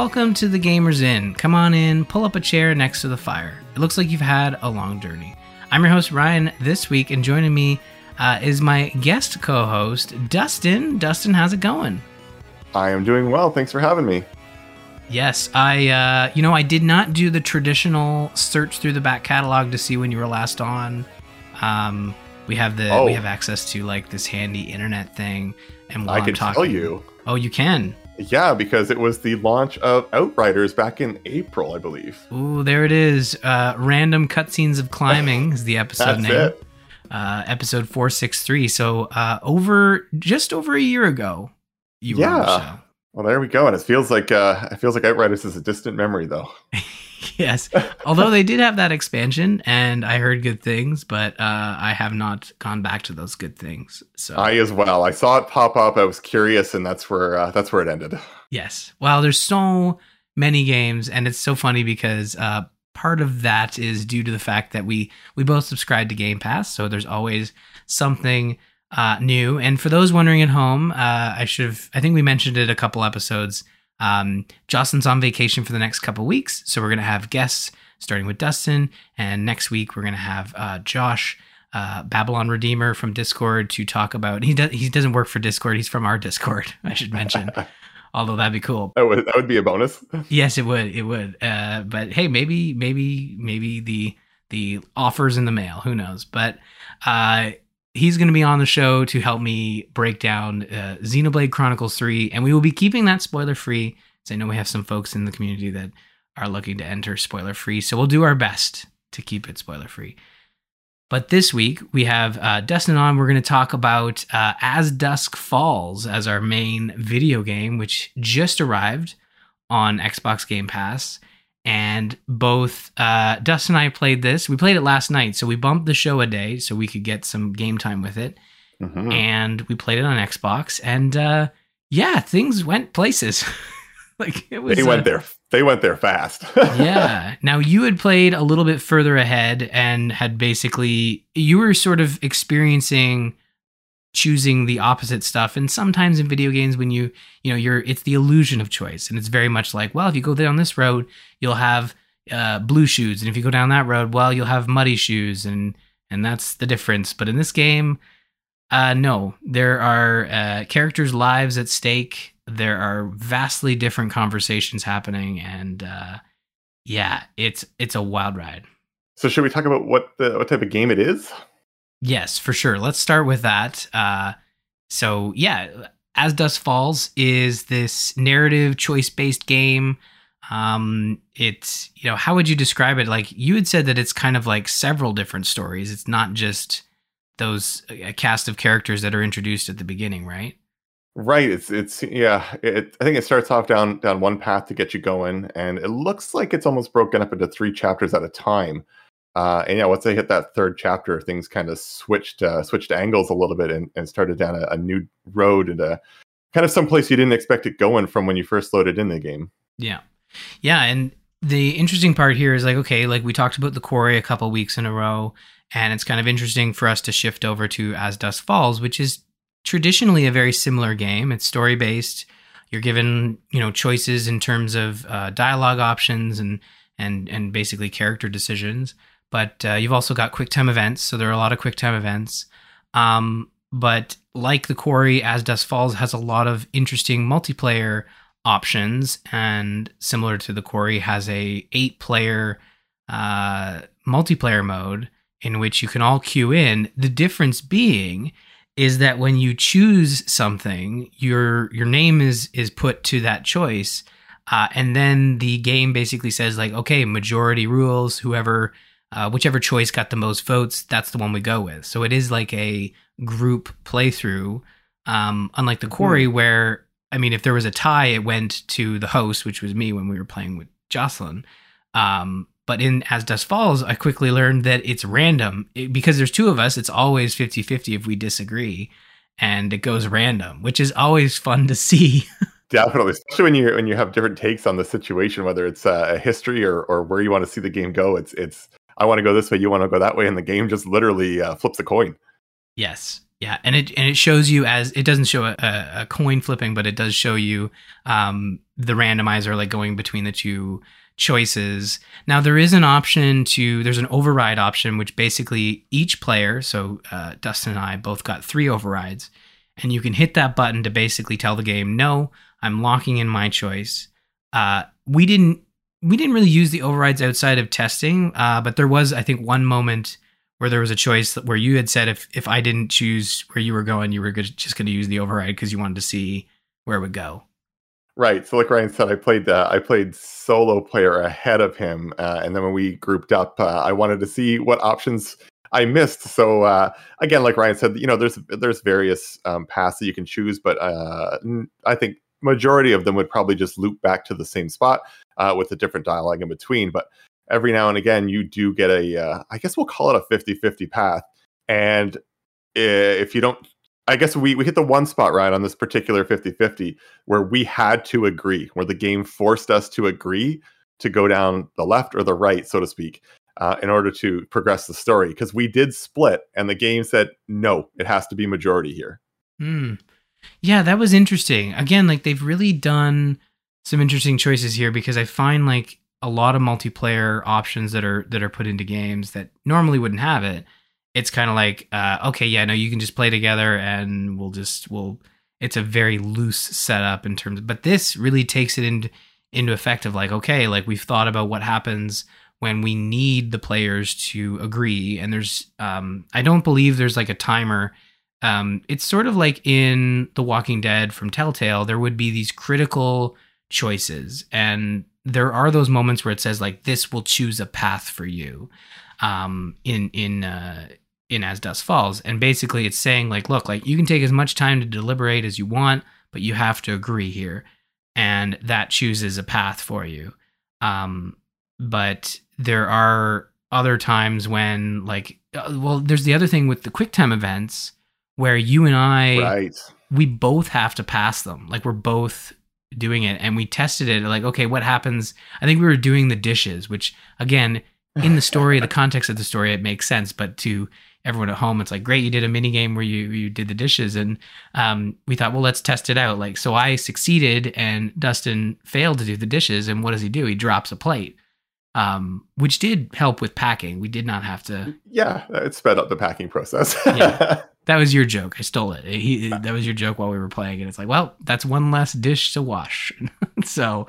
welcome to the Gamers Inn. Come on in, pull up a chair next to the fire. It looks like you've had a long journey. I'm your host, Ryan, this week, and joining me uh, is my guest co host, Dustin. Dustin, how's it going? I am doing well. Thanks for having me. Yes, I, uh, you know, I did not do the traditional search through the back catalog to see when you were last on. Um, we have the Oh. we have access to like this handy internet thing, and while I am can talking, tell you. Oh, you can. Yeah, because it was the launch of Outriders back in April, I believe. Ooh, there it is. Uh, random cutscenes of climbing is the episode That's name. it. Uh, episode four six three. So uh, over just over a year ago, you were on the Yeah. Well, there we go. And it feels like uh, it feels like Outriders is a distant memory, though. yes. Although they did have that expansion, and I heard good things, but uh, I have not gone back to those good things. So I as well. I saw it pop up. I was curious, and that's where uh, that's where it ended. Yes. Well, there's so many games, and it's so funny because uh, part of that is due to the fact that we we both subscribe to Game Pass, so there's always something uh, new. And for those wondering at home, uh, I should have I think we mentioned it a couple episodes. Um, Jocelyn's on vacation for the next couple weeks, so we're gonna have guests starting with Dustin, and next week we're gonna have uh, Josh. Uh, Babylon Redeemer from Discord to talk about. He does. He doesn't work for Discord. He's from our Discord. I should mention although that'd be cool. That would that would be a bonus. Yes, it would. It would. Uh, but hey, maybe, maybe, maybe the the offers in the mail. Who knows? But uh, he's going to be on the show to help me break down uh, Xenoblade Chronicles Three, and we will be keeping that spoiler free. So I know we have some folks in the community that are looking to enter spoiler free. So we'll do our best to keep it spoiler free. But this week we have uh, Dustin on. We're going to talk about uh, As Dusk Falls as our main video game, which just arrived on Xbox Game Pass. And both uh, Dustin and I played this. We played it last night, so we bumped the show a day so we could get some game time with it. Mhm. And we played it on Xbox, and uh, yeah, things went places. like it was. They uh, went there. They went there fast. yeah. Now you had played a little bit further ahead and had basically you were sort of experiencing choosing the opposite stuff. And sometimes in video games when you you know you're it's the illusion of choice. And it's very much like well if you go down this road you'll have uh, blue shoes. And if you go down that road well you'll have muddy shoes. And and that's the difference. But in this game uh no there are uh characters lives at stake. There are vastly different conversations happening. And uh yeah it's it's a wild ride. So should we talk about what the what type of game it is? Yes, for sure. Let's start with that. Uh, so, yeah, As Dusk Falls is this narrative choice based game. Um, it's, you know, how would you describe it? Like, you had said that it's kind of like several different stories. It's not just those a cast of characters that are introduced at the beginning, right? Right. It's it's yeah. It, I think it starts off down down one path to get you going, and it looks like it's almost broken up into three chapters at a time. Uh, and yeah, once they hit that third chapter, things kind of switched uh, switched angles a little bit and, and started down a, a new road and a kind of someplace you didn't expect it going from when you first loaded in the game. Yeah. Yeah. And the interesting part here is like, okay, like we talked about the quarry a couple weeks in a row, and it's kind of interesting for us to shift over to As Dusk Falls, which is traditionally a very similar game. It's story based. You're given, you know, choices in terms of uh, dialogue options and and and basically character decisions. But uh, you've also got quick time events, so there are a lot of quick time events. Um, but like the quarry, As Dusk Falls has a lot of interesting multiplayer options, and similar to the quarry, has a eight player uh, multiplayer mode in which you can all queue in. The difference being is that when you choose something, your your name is is put to that choice, uh, and then the game basically says like, okay, majority rules. Whoever, uh, whichever choice got the most votes, that's the one we go with. So it is like a group playthrough, um, unlike the quarry where I mean, if there was a tie, it went to the host, which was me when we were playing with Jocelyn. Um, but in As Dusk Falls, I quickly learned that it's random It- because there's two of us. It's always 50 50 if we disagree, and it goes random, which is always fun to see. Definitely, especially when you when you have different takes on the situation, whether it's uh, a history or or where you want to see the game go. It's it's I want to go this way, you want to go that way, and the game just literally uh, flips a coin. yes. Yeah, and it and it shows you as it doesn't show a, a coin flipping, but it does show you um, the randomizer like going between the two choices. Now there is an option to there's an override option, which basically each player, so uh, Dustin and I both got three overrides, and you can hit that button to basically tell the game, no, I'm locking in my choice. Uh, we didn't we didn't really use the overrides outside of testing, uh, but there was I think one moment where there was a choice where you had said if if I didn't choose where you were going, you were just going to use the override because you wanted to see where it would go. Right. So, like Ryan said, I played uh, I played solo player ahead of him, uh, and then when we grouped up, uh, I wanted to see what options I missed. So uh, again, like Ryan said, you know, there's there's various um, paths that you can choose, but uh, I think majority of them would probably just loop back to the same spot uh, with a different dialogue in between. But every now and again you do get a uh, I guess we'll call it a 50-50 path and if you don't I guess we, we hit the one spot right on this particular 50-50 where we had to agree, where the game forced us to agree to go down the left or the right, so to speak, uh, in order to progress the story. Because we did split, and the game said, no, it has to be majority here. Hmm. Yeah, that was interesting. Again, like they've really done some interesting choices here because I find like a lot of multiplayer options that are that are put into games that normally wouldn't have it. It's kind of like, uh, okay, yeah, no, you can just play together, and we'll just we'll. It's a very loose setup in terms, of, but this really takes it into into effect of like, okay, like we've thought about what happens when we need the players to agree, and there's, um, I don't believe there's like a timer. Um, it's sort of like in The Walking Dead from Telltale, there would be these critical choices, and there are those moments where it says like this will choose a path for you um, in in uh, in as Dusk falls. And basically it's saying like look like you can take as much time to deliberate as you want but you have to agree here and that chooses a path for you. Um, but there are other times when like uh, well there's the other thing with the quick time events where you and i right. we both have to pass them. Like we're both doing it. And we tested it. Like okay what happens? I think we were doing the dishes which again in the story the context of the story it makes sense. But to everyone at home it's like great you did a mini game where you you did the dishes. And um, we thought well let's test it out. Like so i succeeded and dustin failed to do the dishes. And what does he do? He drops a plate um, which did help with packing we did not have to yeah it sped up the packing process yeah. That was your joke. I stole it. He, that was your joke while we were playing, and it's like, well, that's one less dish to wash. so,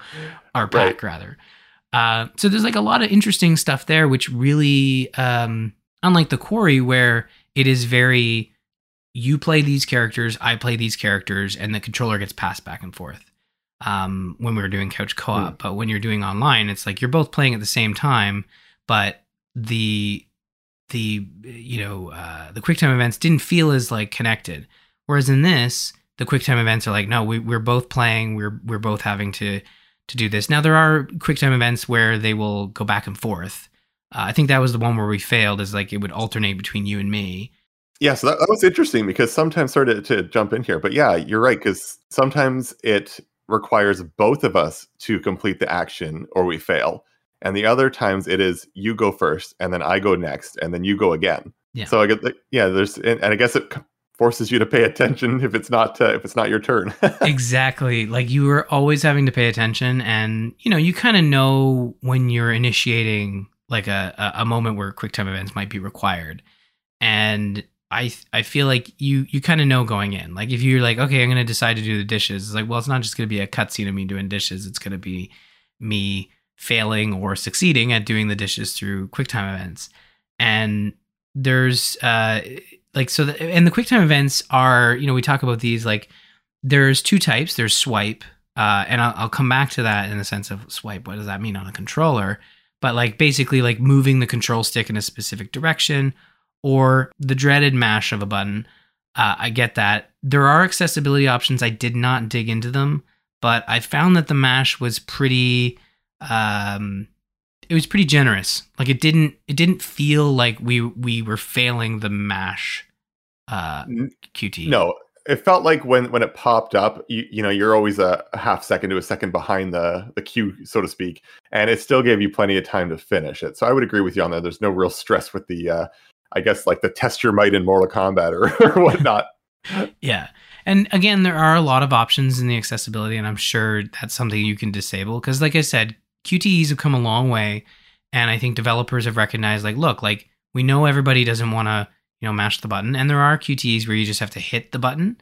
our pack right. rather. Uh, so there's like a lot of interesting stuff there, which really, um, unlike the quarry, where it is very, you play these characters, I play these characters, and the controller gets passed back and forth. Um, when we were doing couch co-op, mm. but when you're doing online, it's like you're both playing at the same time, but the the you know uh, the QuickTime events didn't feel as like connected. Whereas in this, the QuickTime events are like, no, we, we're both playing. We're we're both having to to do this. Now there are QuickTime events where they will go back and forth. Uh, I think that was the one where we failed. Is like it would alternate between you and me. Yeah, so that, that was interesting because sometimes, sort of to jump in here, but yeah, you're right because sometimes it requires both of us to complete the action or we fail and the other times it is you go first and then I go next and then you go again. Yeah. So I get the, yeah, there's and, and I guess it forces you to pay attention if it's not uh, if it's not your turn. exactly. Like you were always having to pay attention and you know, you kind of know when you're initiating like a a moment where quick time events might be required. And I I feel like you you kind of know going in. Like if you're like, okay, I'm gonna decide to do the dishes. It's like, well, it's not just gonna be a cutscene of me doing dishes. It's gonna be me failing or succeeding at doing the dishes through QuickTime events. And there's uh like so the, and the QuickTime events are, you know, we talk about these like there's two types. There's swipe, uh, and I'll, I'll come back to that in the sense of swipe. What does that mean on a controller? But like basically like moving the control stick in a specific direction or the dreaded mash of a button. Uh, I get that. There are accessibility options. I did not dig into them, but I found that the mash was pretty um, it was pretty generous. Like it didn't it didn't feel like we we were failing the mash uh, QT. No, it felt like when when it popped up, you you know you're always a, a, half second to a second behind the the queue, so to speak, and it still gave you plenty of time to finish it. So I would agree with you on that. There's no real stress with the uh, I guess like the test your might in Mortal Kombat or, or whatnot. Yeah. And again, there are a lot of options in the accessibility, and I'm sure that's something you can disable. Because, like I said, QTEs have come a long way, and I think developers have recognized, like, look, like we know everybody doesn't want to, you know, mash the button, and there are QTEs where you just have to hit the button.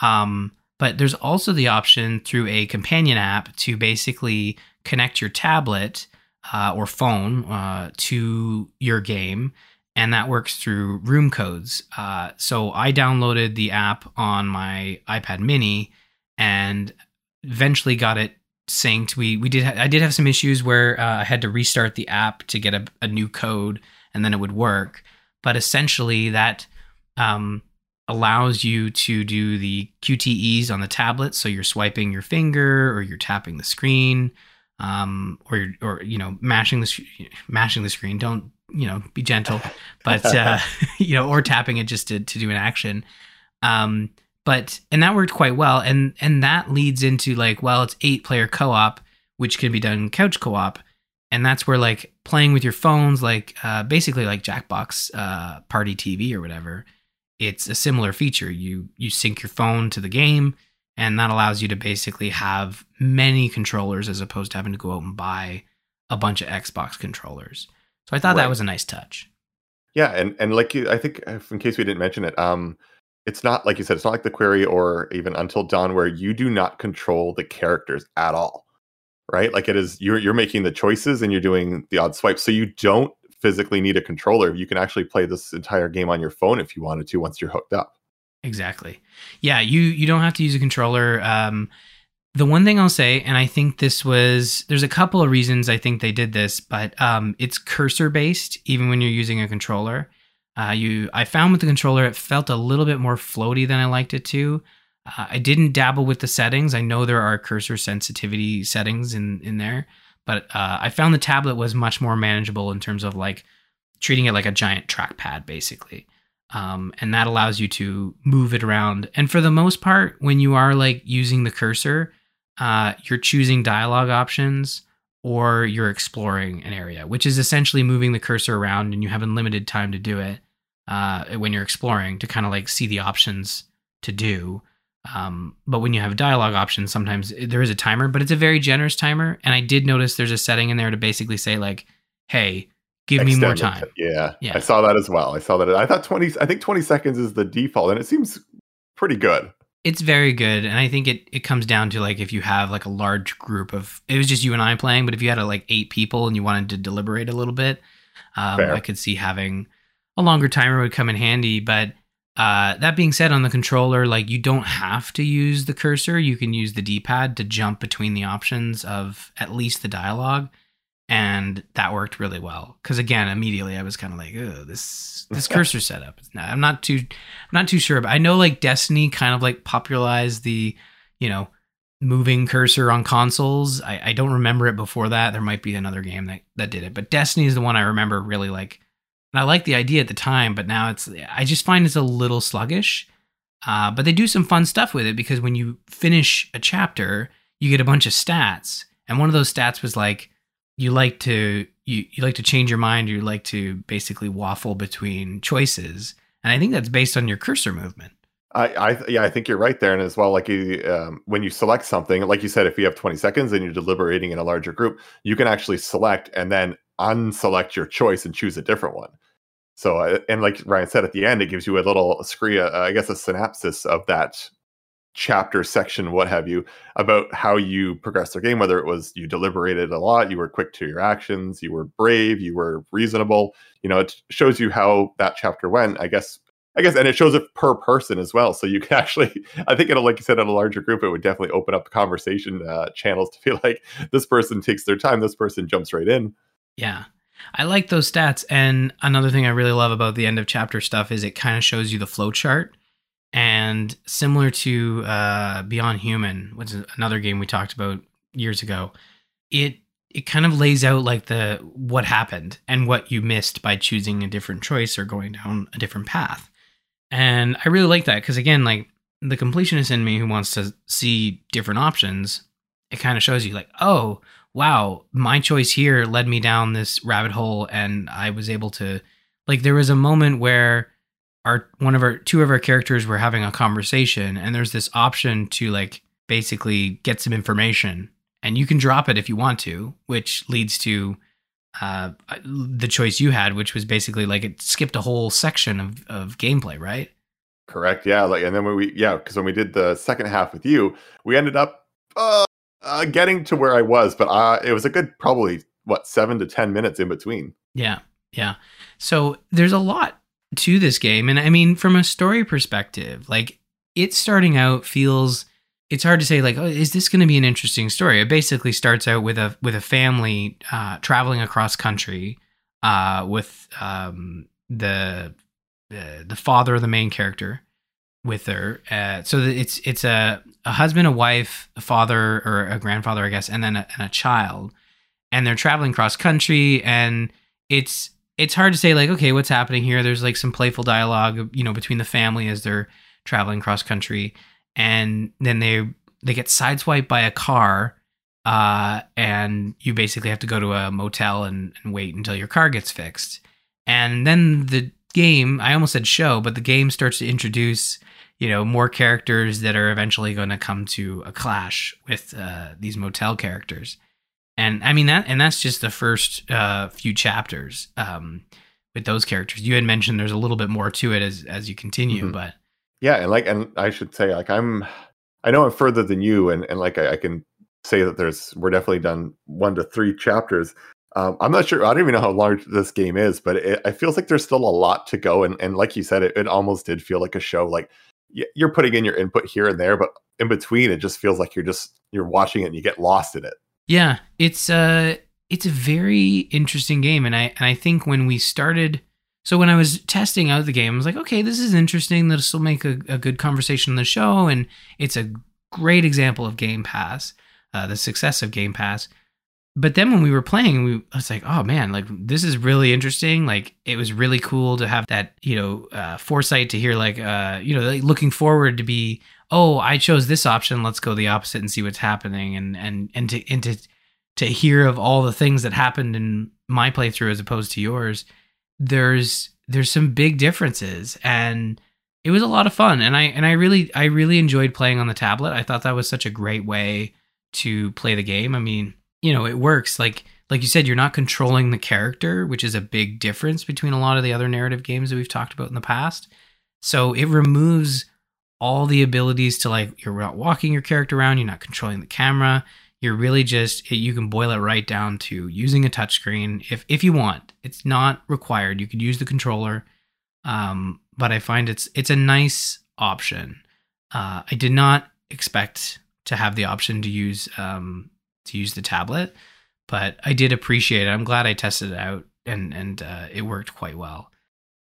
Um, but there's also the option through a companion app to basically connect your tablet uh, or phone uh, to your game and that works through room codes. Uh, so I downloaded the app on my iPad Mini and eventually got it synced. We we did ha- I did have some issues where uh, I had to restart the app to get a, a, new code and then it would work. But essentially, that um, allows you to do the QTEs on the tablet. So you're swiping your finger or you're tapping the screen. Um, or you're, or you know mashing the mashing the screen. Don't you know be gentle but uh you know or tapping it just to, to do an action. Um but and that worked quite well. And and that leads into like well it's eight player co-op which can be done couch co-op. And that's where like playing with your phones like uh basically like jackbox uh party tv or whatever it's a similar feature. You you sync your phone to the game and that allows you to basically have many controllers as opposed to having to go out and buy a bunch of xbox controllers so I thought right. that was a nice touch. Yeah, and and like you, I think in case we didn't mention it, um, it's not like you said, it's not like the Quarry or even Until Dawn where you do not control the characters at all, right? Like it is you're you're making the choices and you're doing the odd swipes, so you don't physically need a controller. You can actually play this entire game on your phone if you wanted to once you're hooked up. Exactly. Yeah, you you don't have to use a controller. Um, the one thing I'll say, and I think this was there's a couple of reasons I think they did this, but um, it's cursor based even when you're using a controller. Uh, you I found with the controller it felt a little bit more floaty than I liked it to. Uh, I didn't dabble with the settings. I know there are cursor sensitivity settings in in there, but uh, I found the tablet was much more manageable in terms of like treating it like a giant trackpad basically. Um, and that allows you to move it around. And for the most part, when you are like using the cursor, uh, you're choosing dialogue options or you're exploring an area, which is essentially moving the cursor around and you have unlimited time to do it uh, when you're exploring to kind of like see the options to do. Um, but when you have dialogue options, sometimes there is a timer, but it's a very generous timer. And I did notice there's a setting in there to basically say like, "Hey, give me more time." Yeah, yeah, I saw that as well. I saw that. I thought twenty. I think twenty seconds is the default, and it seems pretty good. It's very good, and I think it it comes down to like if you have like a large group of it was just you and I playing, but if you had a, like eight people and you wanted to deliberate a little bit, um, I could see having a longer timer would come in handy. But uh, that being said, on the controller, like you don't have to use the cursor; you can use the D pad to jump between the options of at least the dialogue and that worked really well. Because again immediately i was kind of like oh this this cursor setup i'm not too i'm not too sure but i know like destiny kind of like popularized the you know moving cursor on consoles. I, I don't remember it before that. There might be another game that, that did it but destiny is the one i remember really like and i like the idea at the time but now it's i just find it's a little sluggish uh, but they do some fun stuff with it because when you finish a chapter you get a bunch of stats and one of those stats was like you like to you, you like to change your mind you like to basically waffle between choices. And i think that's based on your cursor movement. I, I yeah i think you're right there. And as well like you um, when you select something like you said if you have 20 seconds and you're deliberating in a larger group you can actually select and then unselect your choice and choose a different one. So uh, and like ryan said at the end it gives you a little scree uh, i guess a synopsis of that chapter section what have you about how you progressed their game whether it was you deliberated a lot you were quick to your actions you were brave you were reasonable. You know it shows you how that chapter went i guess i guess and it shows it per person as well. So you can actually i think it'll like you said in a larger group it would definitely open up conversation uh, channels to feel like this person takes their time this person jumps right in. Yeah. I like those stats. And another thing I really love about the end of chapter stuff is it kind of shows you the flow chart and similar to uh, Beyond Human, which is another game we talked about years ago, it it kind of lays out like the what happened and what you missed by choosing a different choice or going down a different path. And I really like that because again, like the completionist in me who wants to see different options, it kind of shows you like, oh, wow, my choice here led me down this rabbit hole and I was able to like there was a moment where our one of our two of our characters were having a conversation and there's this option to like basically get some information. And you can drop it if you want to which leads to uh, the choice you had which was basically like it skipped a whole section of, of gameplay right? Correct. Yeah like and then when we yeah because when we did the second half with you we ended up uh, uh, getting to where i was but uh, it was a good probably what seven to ten minutes in between. Yeah yeah. So there's a lot to this game. And I mean, from a story perspective, like it starting out feels it's hard to say like oh, is this going to be an interesting story? It basically starts out with a with a family uh, traveling across country uh, with um, the, the the father of the main character with her. Uh, so it's it's a, a husband a wife a father or a grandfather i guess and then a, and a child. And they're traveling cross country and it's it's hard to say like okay what's happening here? There's like some playful dialogue you know between the family as they're traveling cross country and then they they get sideswiped by a car uh, and you basically have to go to a motel and, and wait until your car gets fixed. And then the game i almost said show but the game starts to introduce you know more characters that are eventually going to come to a clash with uh, these motel characters and I mean that, and that's just the first uh, few chapters um, with those characters. You had mentioned there's a little bit more to it as as you continue, mm-hmm. but yeah, and like, and I should say, like, I'm, I know I'm further than you, and and like I, I can say that there's we're definitely done one to three chapters. Um, I'm not sure. I don't even know how large this game is, but it, it feels like there's still a lot to go. And and like you said, it, it almost did feel like a show. Like you're putting in your input here and there, but in between, it just feels like you're just you're watching it and you get lost in it. Yeah, it's a uh, it's a very interesting game, and I and I think when we started, so when I was testing out the game, I was like, okay, this is interesting. This will make a, a good conversation on the show, and it's a great example of Game Pass, uh, the success of Game Pass. But then when we were playing, we I was like, oh man, like this is really interesting. Like it was really cool to have that, you know, uh, foresight to hear like, uh, you know, like looking forward to be oh, I chose this option. Let's go the opposite and see what's happening. And and and to and to to hear of all the things that happened in my playthrough as opposed to yours, there's there's some big differences and it was a lot of fun and I and I really I really enjoyed playing on the tablet. I thought that was such a great way to play the game. I mean, you know, it works like like you said you're not controlling the character, which is a big difference between a lot of the other narrative games that we've talked about in the past. So it removes all the abilities to like you're not walking your character around, you're not controlling the camera. You're really just you can boil it right down to using a touchscreen if if you want. It's not required. You could use the controller, um, but I find it's it's a nice option. Uh, I did not expect to have the option to use um, to use the tablet, but I did appreciate it. I'm glad I tested it out and and uh, it worked quite well.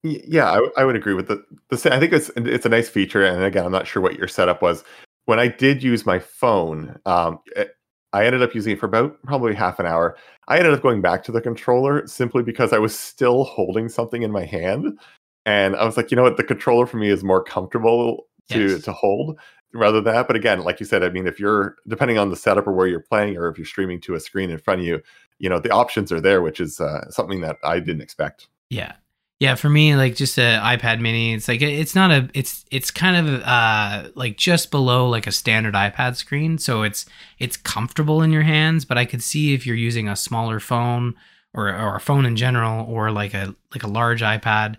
Yeah, I, I would agree with the, the. I think it's it's a nice feature, and again, I'm not sure what your setup was. When I did use my phone, um, it, eh, I ended up using it for about probably half an hour. I ended up going back to the controller simply because I was still holding something in my hand, and I was like, you know what, the controller for me is more comfortable to yes. to hold rather than that. But again, like you said, I mean, if you're depending on the setup or where you're playing, or if you're streaming to a screen in front of you, you know, the options are there, which is uh, something that I didn't expect. Yeah, yeah, for me, like just an iPad Mini, it's like it's not a, it's it's kind of uh like just below like a standard iPad screen, so it's it's comfortable in your hands. But I could see if you're using a smaller phone or or a phone in general, or like a like a large iPad,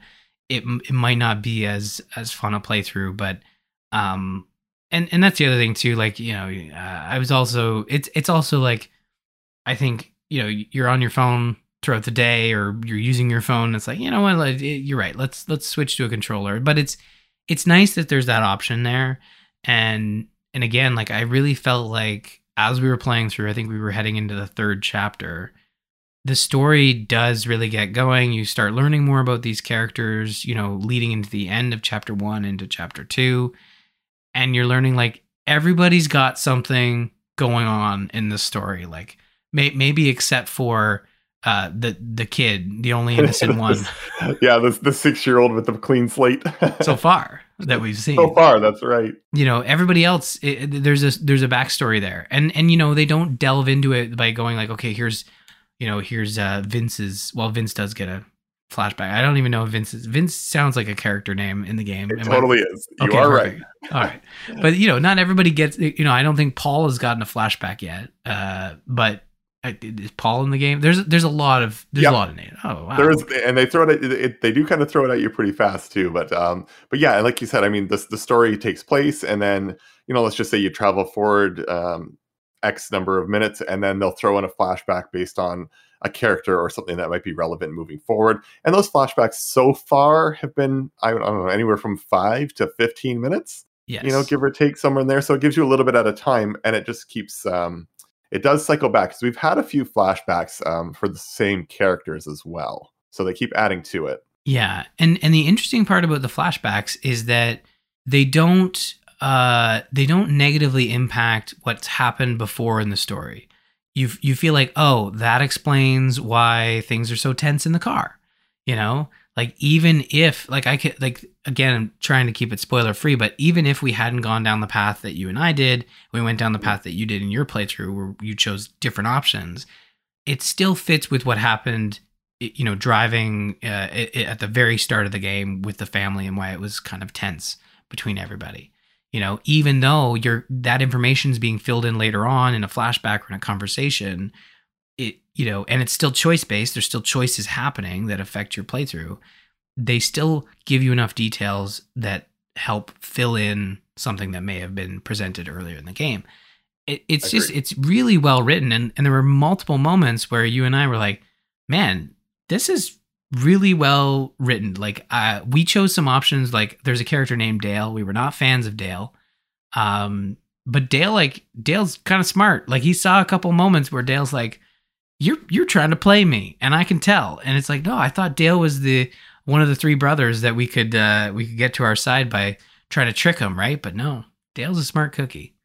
it it might not be as as fun a playthrough. But um, and and that's the other thing too. Like you know, uh, I was also it's it's also like I think you know you're on your phone throughout the day or you're using your phone it's like you know what? You're right. Let's let's switch to a controller. But it's it's nice that there's that option there. And and again like i really felt like as we were playing through i think we were heading into the third chapter the story does really get going. You start learning more about these characters you know leading into the end of chapter 1 into chapter 2 and you're learning like everybody's got something going on in the story like may, maybe except for uh, the the kid, the only innocent one. yeah, the the six year old with the clean slate. so far that we've seen. So far, that's right. You know, everybody else. It, there's a there's a backstory there, and and you know they don't delve into it by going like, okay, here's, you know, here's uh, Vince's. Well, Vince does get a flashback. I don't even know if Vince is. Vince sounds like a character name in the game. It Am I- totally is. You Okay, are perfect. right. All right, but you know, not everybody gets. You know, I don't think Paul has gotten a flashback yet. Uh, but is Paul in the game? There's there's a lot of there's Yep. a lot of names. Oh wow, There is, and they throw it, it. They do kind of throw it at you pretty fast too. But um, but yeah, like you said, I mean, this the story takes place, and then you know, let's just say you travel forward um, X number of minutes, and then they'll throw in a flashback based on a character or something that might be relevant moving forward. And those flashbacks so far have been, I don't know, anywhere from five to fifteen minutes. yes. you know, give or take somewhere in there. So it gives you a little bit at a time, and it just keeps. Um, it does cycle back because we've had a few flashbacks um, for the same characters as well. So they keep adding to it. Yeah, and and the interesting part about the flashbacks is that they don't uh they don't negatively impact what's happened before in the story. You you feel like oh that explains why things are so tense in the car, you know. Like even if like I could like again I'm trying to keep it spoiler free, but even if we hadn't gone down the path that you and I did, we went down the path that you did in your playthrough where you chose different options. It still fits with what happened you know driving uh, i- i- at the very start of the game with the family and why it was kind of tense between everybody you know even though you're that information is being filled in later on in a flashback or in a conversation it you know and it's still choice based there's still choices happening that affect your playthrough they still give you enough details that help fill in something that may have been presented earlier in the game it, it's just it's really well written and, and there were multiple moments where you and i were like man this is really well written. Like uh, we chose some options. Like there's a character named Dale. We were not fans of Dale, um, but Dale like Dale's kind of smart. Like he saw a couple moments where Dale's like, "You're you're trying to play me," and I can tell. And it's like, no, I thought Dale was the one of the three brothers that we could uh, we could get to our side by trying to trick him, right? But no, Dale's a smart cookie.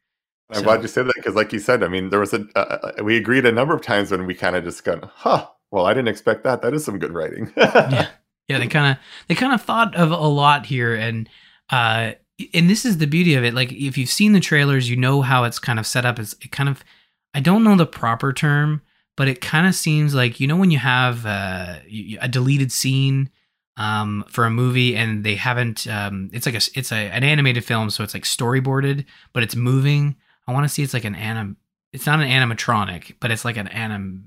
I'm So- glad you said that because, like you said, I mean, there was a. Uh, we agreed a number of times when we kind of just gone, huh? Well, I didn't expect that. That is some good writing. yeah yeah they kind of they kind of thought of a lot here and uh and this is the beauty of it like if you've seen the trailers you know how it's kind of set up it's it kind of i don't know the proper term but it kind of seems like you know when you have uh, a deleted scene um, for a movie and they haven't um, it's like a it's a, an animated film so it's like storyboarded but it's moving i want to see it's like an anim it's not an animatronic but it's like an anim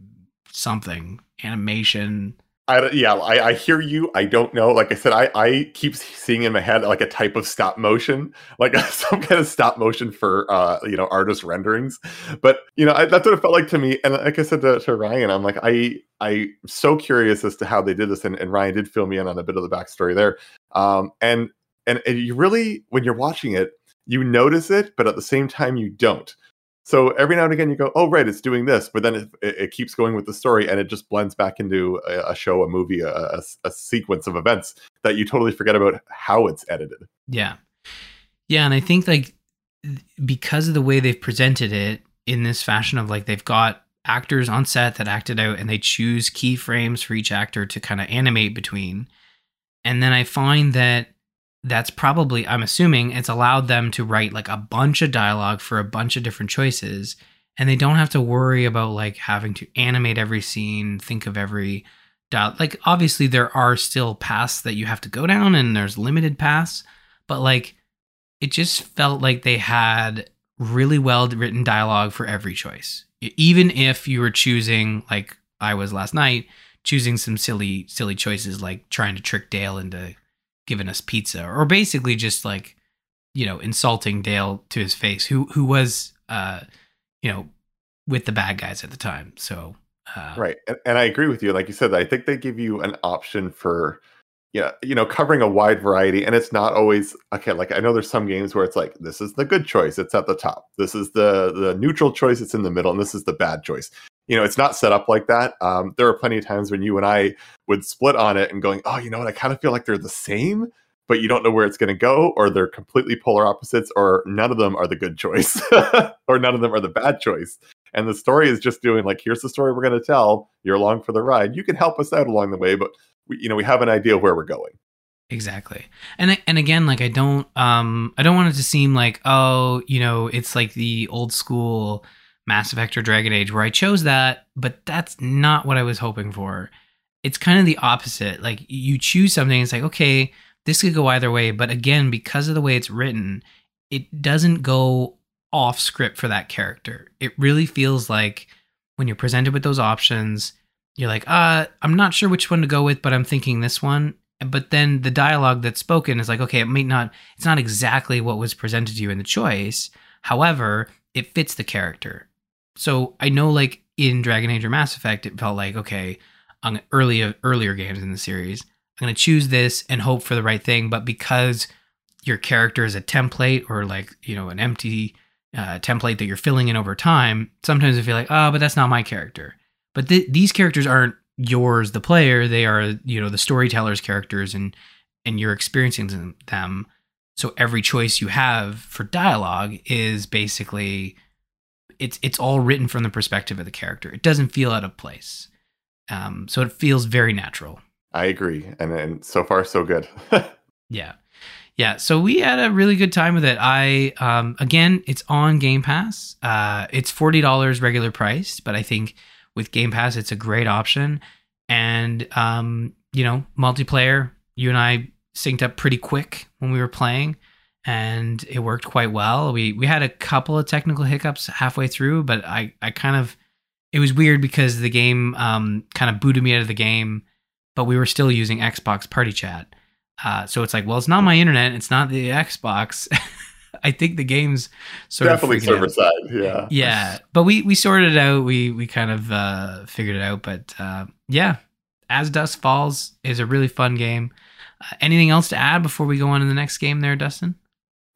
something animation I, yeah, I, I hear you. I don't know. Like I said, I, I keep seeing in my head like a type of stop motion, like some kind of stop motion for uh, you know artist renderings. But you know I, that's what it felt like to me. And like I said to, to Ryan, I'm like I I'm so curious as to how they did this. And, and Ryan did fill me in on a bit of the backstory there. Um, and and and you really when you're watching it, you notice it, but at the same time you don't. So every now and again you go, oh right, it's doing this, but then it, it, keeps going with the story, and it just blends back into a, a show, a movie, a, a, a sequence of events that you totally forget about how it's edited. Yeah. Yeah, and I think like because of the way they've presented it in this fashion of like they've got actors on set that acted out and they choose keyframes for each actor to kind of animate between. And then I find that that's probably I'm assuming it's allowed them to write like a bunch of dialogue for a bunch of different choices and they don't have to worry about like having to animate every scene, think of every dial like obviously there are still paths that you have to go down and there's limited paths, but like it just felt like they had really well written dialogue for every choice. Even if you were choosing like I was last night, choosing some silly silly choices like trying to trick Dale into giving us pizza or basically just like you know insulting Dale to his face who who was uh you know with the bad guys at the time. So uh Right. And, and I agree with you. Like you said, I think they give you an option for yeah, you know, covering a wide variety. And it's not always okay, like I know there's some games where it's like this is the good choice, it's at the top. This is the the neutral choice, it's in the middle, and this is the bad choice. You know, it's not set up like that. Um, there are plenty of times when you and I would split on it and going, oh, you know what, I kind of feel like they're the same, but you don't know where it's going to go, or they're completely polar opposites, or none of them are the good choice, or none of them are the bad choice. And the story is just doing like here's the story we're going to tell. You're along for the ride. You can help us out along the way but we, you know we have an idea where we're going. Exactly. And and again like I don't um I don't want it to seem like oh, you know, it's like the old school Mass Effect or Dragon Age where I chose that, but that's not what I was hoping for. it's kind of the opposite. Like you choose something, it's like, okay, this could go either way. But again, because of the way it's written, it doesn't go off script for that character. It really feels like when you're presented with those options, you're like, uh, I'm not sure which one to go with, but I'm thinking this one. But then the dialogue that's spoken is like, okay, it may not, it's not exactly what was presented to you in the choice. However, it fits the character. So I know, like in Dragon Age or Mass Effect, it felt like, okay, on early earlier games in the series, I'm to choose this and hope for the right thing. But because your character is a template or like you know an empty uh, template that you're filling in over time, sometimes I feel like, oh, but that's not my character. But th- these characters aren't yours, the player. They are you know the storyteller's characters, and and you're experiencing them. So every choice you have for dialogue is basically it's it's all written from the perspective of the character. It doesn't feel out of place. Um, so it feels very natural. I agree, and and so far so good. yeah, yeah. So we had a really good time with it. I um, again, it's on Game Pass. Uh, it's forty dollars regular priced, but I think with Game Pass, it's a great option. And um, you know, multiplayer. You and I synced up pretty quick when we were playing, and it worked quite well. We we had a couple of technical hiccups halfway through, but I I kind of it was weird because the game um, kind of booted me out of the game but we were still using Xbox Party Chat. Uh, so it's like, well, it's not my internet. It's not the Xbox. I think the game's sort definitely of server side. Yeah, yeah. But we we sorted it out. We we kind of uh, figured it out. But uh, yeah, As Dusk Falls is a really fun game. Uh, anything else to add before we go on to the next game, there, Dustin?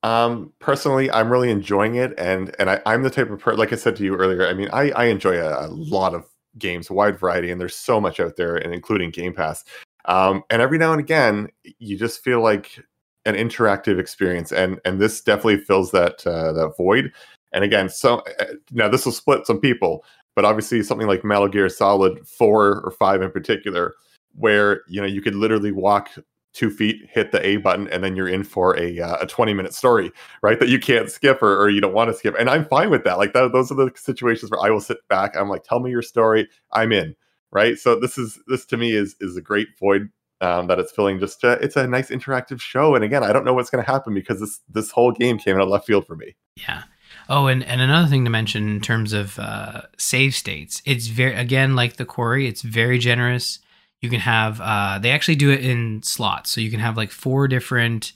Um, personally, I'm really enjoying it, and and I, am the type of person, like I said to you earlier. I mean, I I enjoy a, a lot of games, wide variety, and there's so much out there, and including Game Pass. Um, and every now and again, you just feel like an interactive experience, and and this definitely fills that uh, that void. And again, so uh, now this will split some people, but obviously something like Metal Gear Solid Four or Five in particular, where you know you could literally walk two feet, hit the A button, and then you're in for a uh, a 20 minute story, right? That you can't skip or, or you don't want to skip. And I'm fine with that. Like that, those are the situations where I will sit back. I'm like, tell me your story. I'm in, right? So this is this to me is is a great void um, that it's filling. Just uh, it's a nice interactive show. And again, I don't know what's going to happen because this this whole game came out of left field for me. Yeah. Oh, and, and another thing to mention in terms of uh, save states, it's very again like the quarry, it's very generous you can have uh, they actually do it in slots. So you can have like four different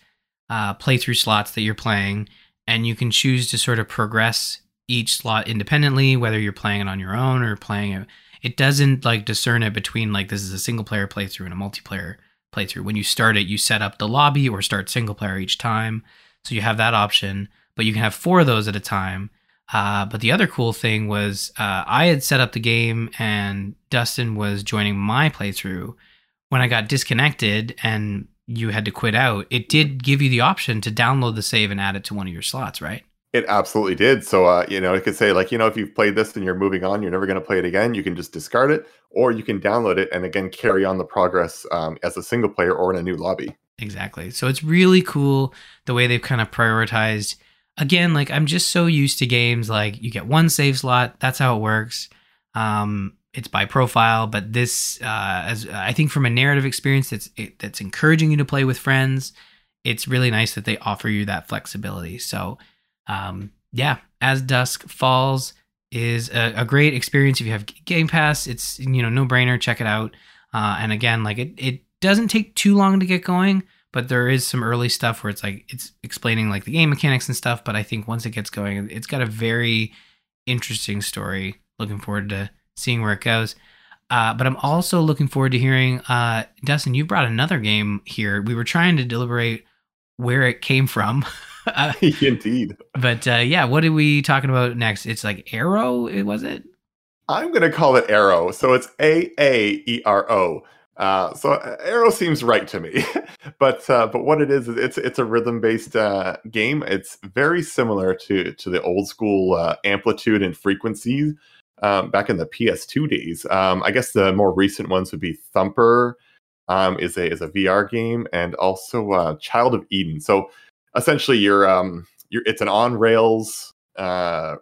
uh, playthrough slots that you're playing and you can choose to sort of progress each slot independently whether you're playing it on your own or playing it. It doesn't like discern it between like this is a single player playthrough and a multiplayer playthrough. When you start it you set up the lobby or start single player each time. So you have that option but you can have four of those at a time uh, but the other cool thing was uh, I had set up the game and Dustin was joining my playthrough. When I got disconnected and you had to quit out, it did give you the option to download the save and add it to one of your slots, right? It absolutely did. So, uh, you know, it could say, like, you know, if you've played this and you're moving on, you're never going to play it again, you can just discard it, or you can download it and again carry on the progress um, as a single player or in a new lobby. Exactly. So it's really cool the way they've kind of prioritized again, like I'm just so used to games like you get one save slot. That's how it works. Um, it's by profile, but this, uh, as I think from a narrative experience that's it, that's encouraging you to play with friends, it's really nice that they offer you that flexibility. So, um, yeah, as dusk falls is a, a, great experience if you have Game Pass. It's you know no brainer. Check it out. Uh, and again, like it, it doesn't take too long to get going but there is some early stuff where it's like it's explaining like the game mechanics and stuff but i think once it gets going it's got a very interesting story. Looking forward to seeing where it goes. Uh, but i'm also looking forward to hearing uh, dustin you brought another game here. We were trying to deliberate where it came from. Uh, indeed. but uh, yeah what are we talking about next? It's like arrow was it? I'm going to call it arrow. So it's a-a-e-r-o uh, so uh, Arrow seems right to me, but uh, but what it is is it's it's a rhythm based uh, game. It's very similar to to the old school uh, amplitude and frequencies um, back in the PS2 days. Um, I guess the more recent ones would be Thumper, um, is a is a VR game, and also uh, Child of Eden. So essentially, you're um you're it's an on rails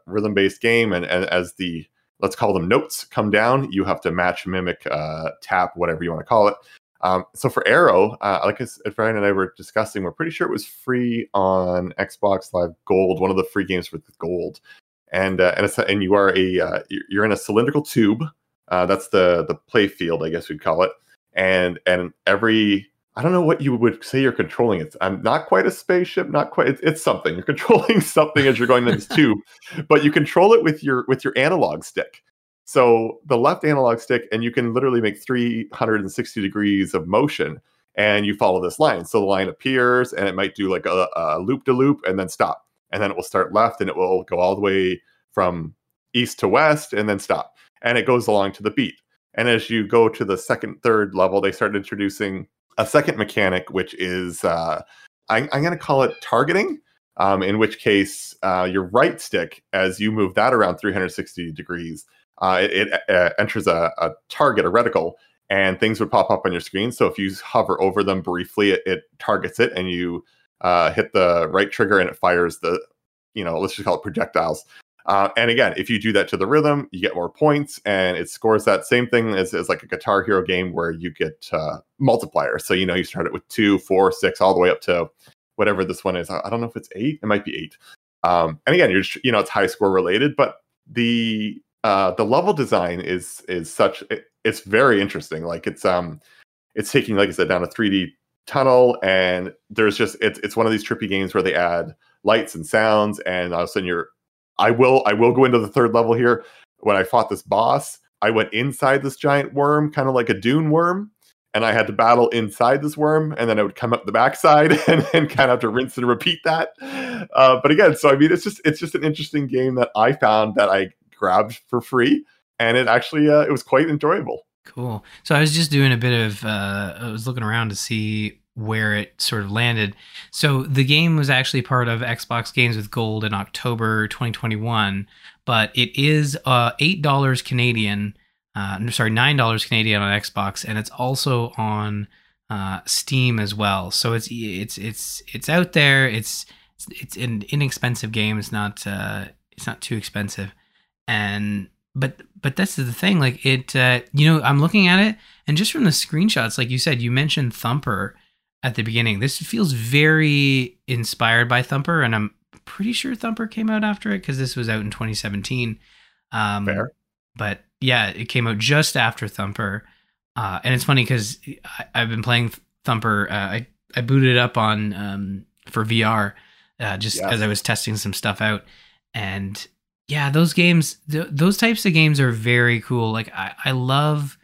rhythm based game, and, and as the let's call them notes come down. You have to match, mimic, uh, tap, whatever you want to call it. Um, so for Aaero, uh, like Brian and I were discussing, we're pretty sure it was free on Xbox Live Gold, one of the free games with Gold, and uh, and, and you are a uh, you're in a cylindrical tube. Uh, that's the the play field, I guess we'd call it, and and every I don't know what you would say you're controlling. It's I'm not quite a spaceship, not quite. It's, it's something. You're controlling something as you're going in this tube, but you control it with your with your analog stick. So the left analog stick, and you can literally make 360 degrees of motion, and you follow this line. So the line appears, and it might do like a, a loop to loop, and then stop, and then it will start left, and it will go all the way from east to west, and then stop, and it goes along to the beat. And as you go to the second, third level, they start introducing a second mechanic, which is uh, I, I'm going to call it targeting. Um, in which case, uh, your right stick, as you move that around 360 degrees, uh, it, it uh, enters a, a, target, a reticle, and things would pop up on your screen. So if you hover over them briefly, it, it targets it, and you uh, hit the right trigger, and it fires the, you know, let's just call it projectiles. Uh, and again, if you do that to the rhythm, you get more points, and it scores that same thing as, as like a Guitar Hero game where you get uh, multipliers. So you know you start it with two, four, six, all the way up to whatever this one is. I don't know if it's eight. It might be eight. Um, and again, you're just, you know it's high score related, but the uh, the level design is is such it, it's very interesting. Like it's um it's taking like I said down a 3D tunnel, and there's just it's it's one of these trippy games where they add lights and sounds, and all of a sudden you're I will I will go into the third level here. When I fought this boss, I went inside this giant worm, kind of like a dune worm, and I had to battle inside this worm, and then I would come up the backside and then kind of have to rinse and repeat that. Uh, but again, so I mean, it's just it's just an interesting game that I found that I grabbed for free, and it actually uh, it was quite enjoyable. Cool. So I was just doing a bit of uh, I was looking around to see where it sort of landed. So the game was actually part of Xbox Games with Gold in October 2021, but it is uh, eight dollars Canadian. Uh, sorry, nine dollars Canadian on Xbox, and it's also on uh, Steam as well. So it's it's it's it's out there. It's it's an inexpensive game. It's not uh, it's not too expensive, and but but that's the thing. Like it, uh, you know, I'm looking at it, and just from the screenshots, like you said, you mentioned Thumper at the beginning. This feels very inspired by Thumper, and I'm pretty sure Thumper came out after it because this was out in 2017. Um, Fair. But yeah, it came out just after Thumper. Uh, and it's funny because I've been playing Thumper. Uh, I, I booted it up on um, for VR uh, just as I was testing some stuff out. And yeah, those games, th- those types of games are very cool. Like I, I love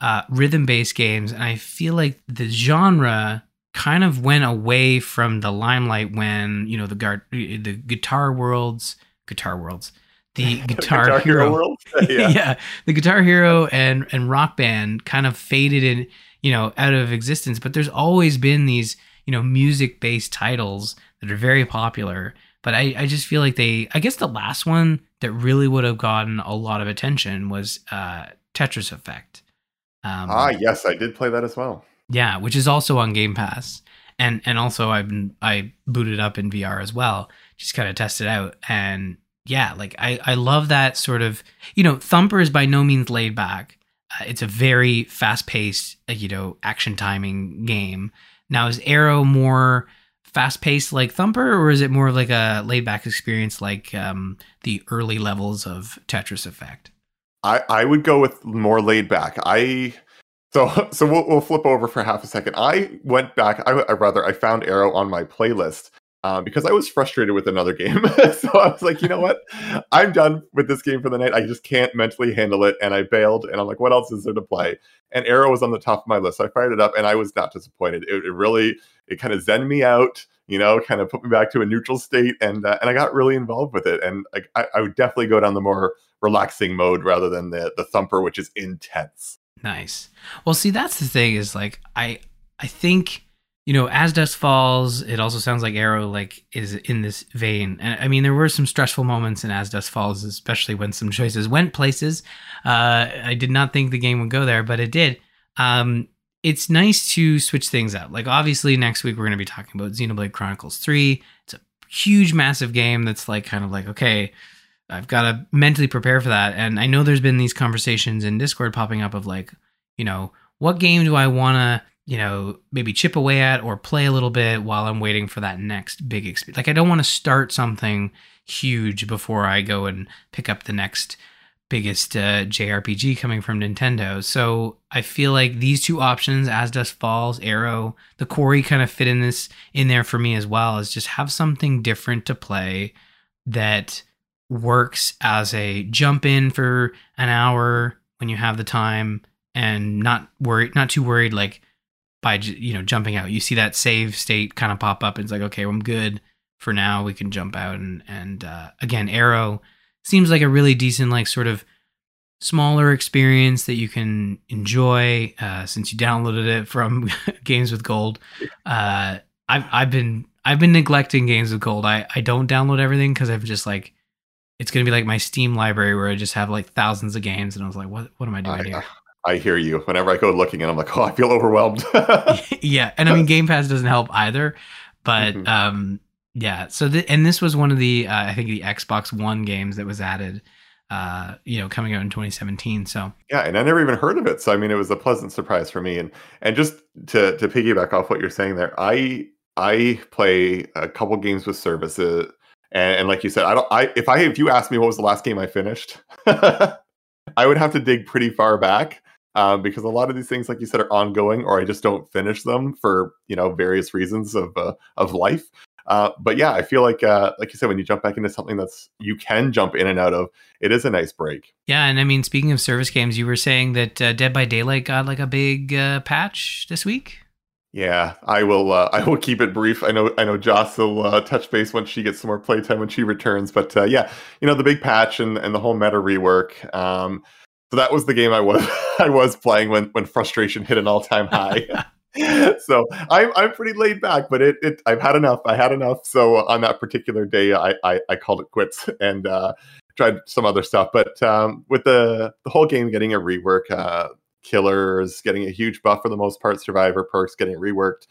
uh, rhythm based games, and I feel like the genre kind of went away from the limelight when you know the gar- the guitar worlds guitar worlds the guitar, guitar hero, hero yeah. yeah. the guitar hero and and rock band kind of faded in you know out of existence but there's always been these you know music based titles that are very popular but I, I just feel like they i guess the last one that really would have gotten a lot of attention was uh tetris effect um, ah yes i did play that as well yeah, which is also on Game Pass. And and also I've been I booted up in VR as well, just kind of test it out. And yeah, like I I love that sort of you know Thumper is by no means laid back. Uh, it's a very fast paced uh, you know action timing game. Now is Aaero more fast paced like Thumper, or is it more of like a laid back experience like um, the early levels of Tetris Effect? I I would go with more laid back. I so, so we'll, we'll flip over for half a second. I went back. I, I rather I found Aaero on my playlist uh, because I was frustrated with another game. so I was like, you know what? I'm done with this game for the night. I just can't mentally handle it, and I bailed. And I'm like, what else is there to play? And Aaero was on the top of my list. So I fired it up, and I was not disappointed. It, it really, it kind of zen me out. You know, kind of put me back to a neutral state, and uh, and I got really involved with it. And I, I would definitely go down the more relaxing mode rather than the the thumper, which is intense. Nice. Well, see, that's the thing is like I I think you know as Dusk falls, it also sounds like Aaero like is in this vein. And I mean, there were some stressful moments in as Dusk falls, especially when some choices went places. Uh, I did not think the game would go there, but it did. Um, it's nice to switch things up. Like obviously, next week we're going to be talking about Xenoblade Chronicles Three. It's a huge, massive game that's like kind of like okay I've got to mentally prepare for that. And I know there's been these conversations in Discord popping up of like, you know, what game do I want to, you know, maybe chip away at or play a little bit while I'm waiting for that next big experience. Like I don't want to start something huge before I go and pick up the next biggest uh, JRPG coming from Nintendo. So I feel like these two options, As Dusk Falls, Aaero, the Quarry, kind of fit in this in there for me as well. Is just have something different to play that works as a jump in for an hour when you have the time and not worried, not too worried like by you know jumping out. You see that save state kind of pop up. And it's like okay, well, I'm good for now. We can jump out and and uh, again, Aaero seems like a really decent like sort of smaller experience that you can enjoy uh, since you downloaded it from Games with Gold. Uh, I've I've been I've been neglecting Games with Gold. I I don't download everything because I've just like it's gonna be like my Steam library where I just have like thousands of games, and I was like, what what am I doing I, here? I hear you. Whenever I go looking, and I'm like, oh, I feel overwhelmed. yeah, and I mean, Game Pass doesn't help either, but mm-hmm. um, yeah. So th- and this was one of the uh, I think the Xbox One games that was added. Uh, you know, coming out in 2017. So yeah, and I never even heard of it. So I mean, it was a pleasant surprise for me. And and just to to piggyback off what you're saying there, I I play a couple games with services, and, and like you said, I don't. I if I if you ask me what was the last game I finished, I would have to dig pretty far back. Um, because a lot of these things, like you said, are ongoing, or I just don't finish them for you know various reasons of uh, of life. Uh, but yeah, I feel like, uh, like you said, when you jump back into something that's you can jump in and out of, it is a nice break. Yeah, and I mean, speaking of service games, you were saying that uh, Dead by Daylight got like a big uh, patch this week. Yeah, I will. Uh, I will keep it brief. I know. I know. Joss will uh, touch base once she gets some more playtime when she returns. But uh, yeah, you know the big patch and, and the whole meta rework. Um, so that was the game I was I was playing when when frustration hit an all time high. so I'm I'm pretty laid back, but it, it I've had enough. I had enough. So on that particular day, I I, I called it quits and uh, tried some other stuff. But um, with the the whole game getting a rework, uh, killers getting a huge buff for the most part, survivor perks getting reworked.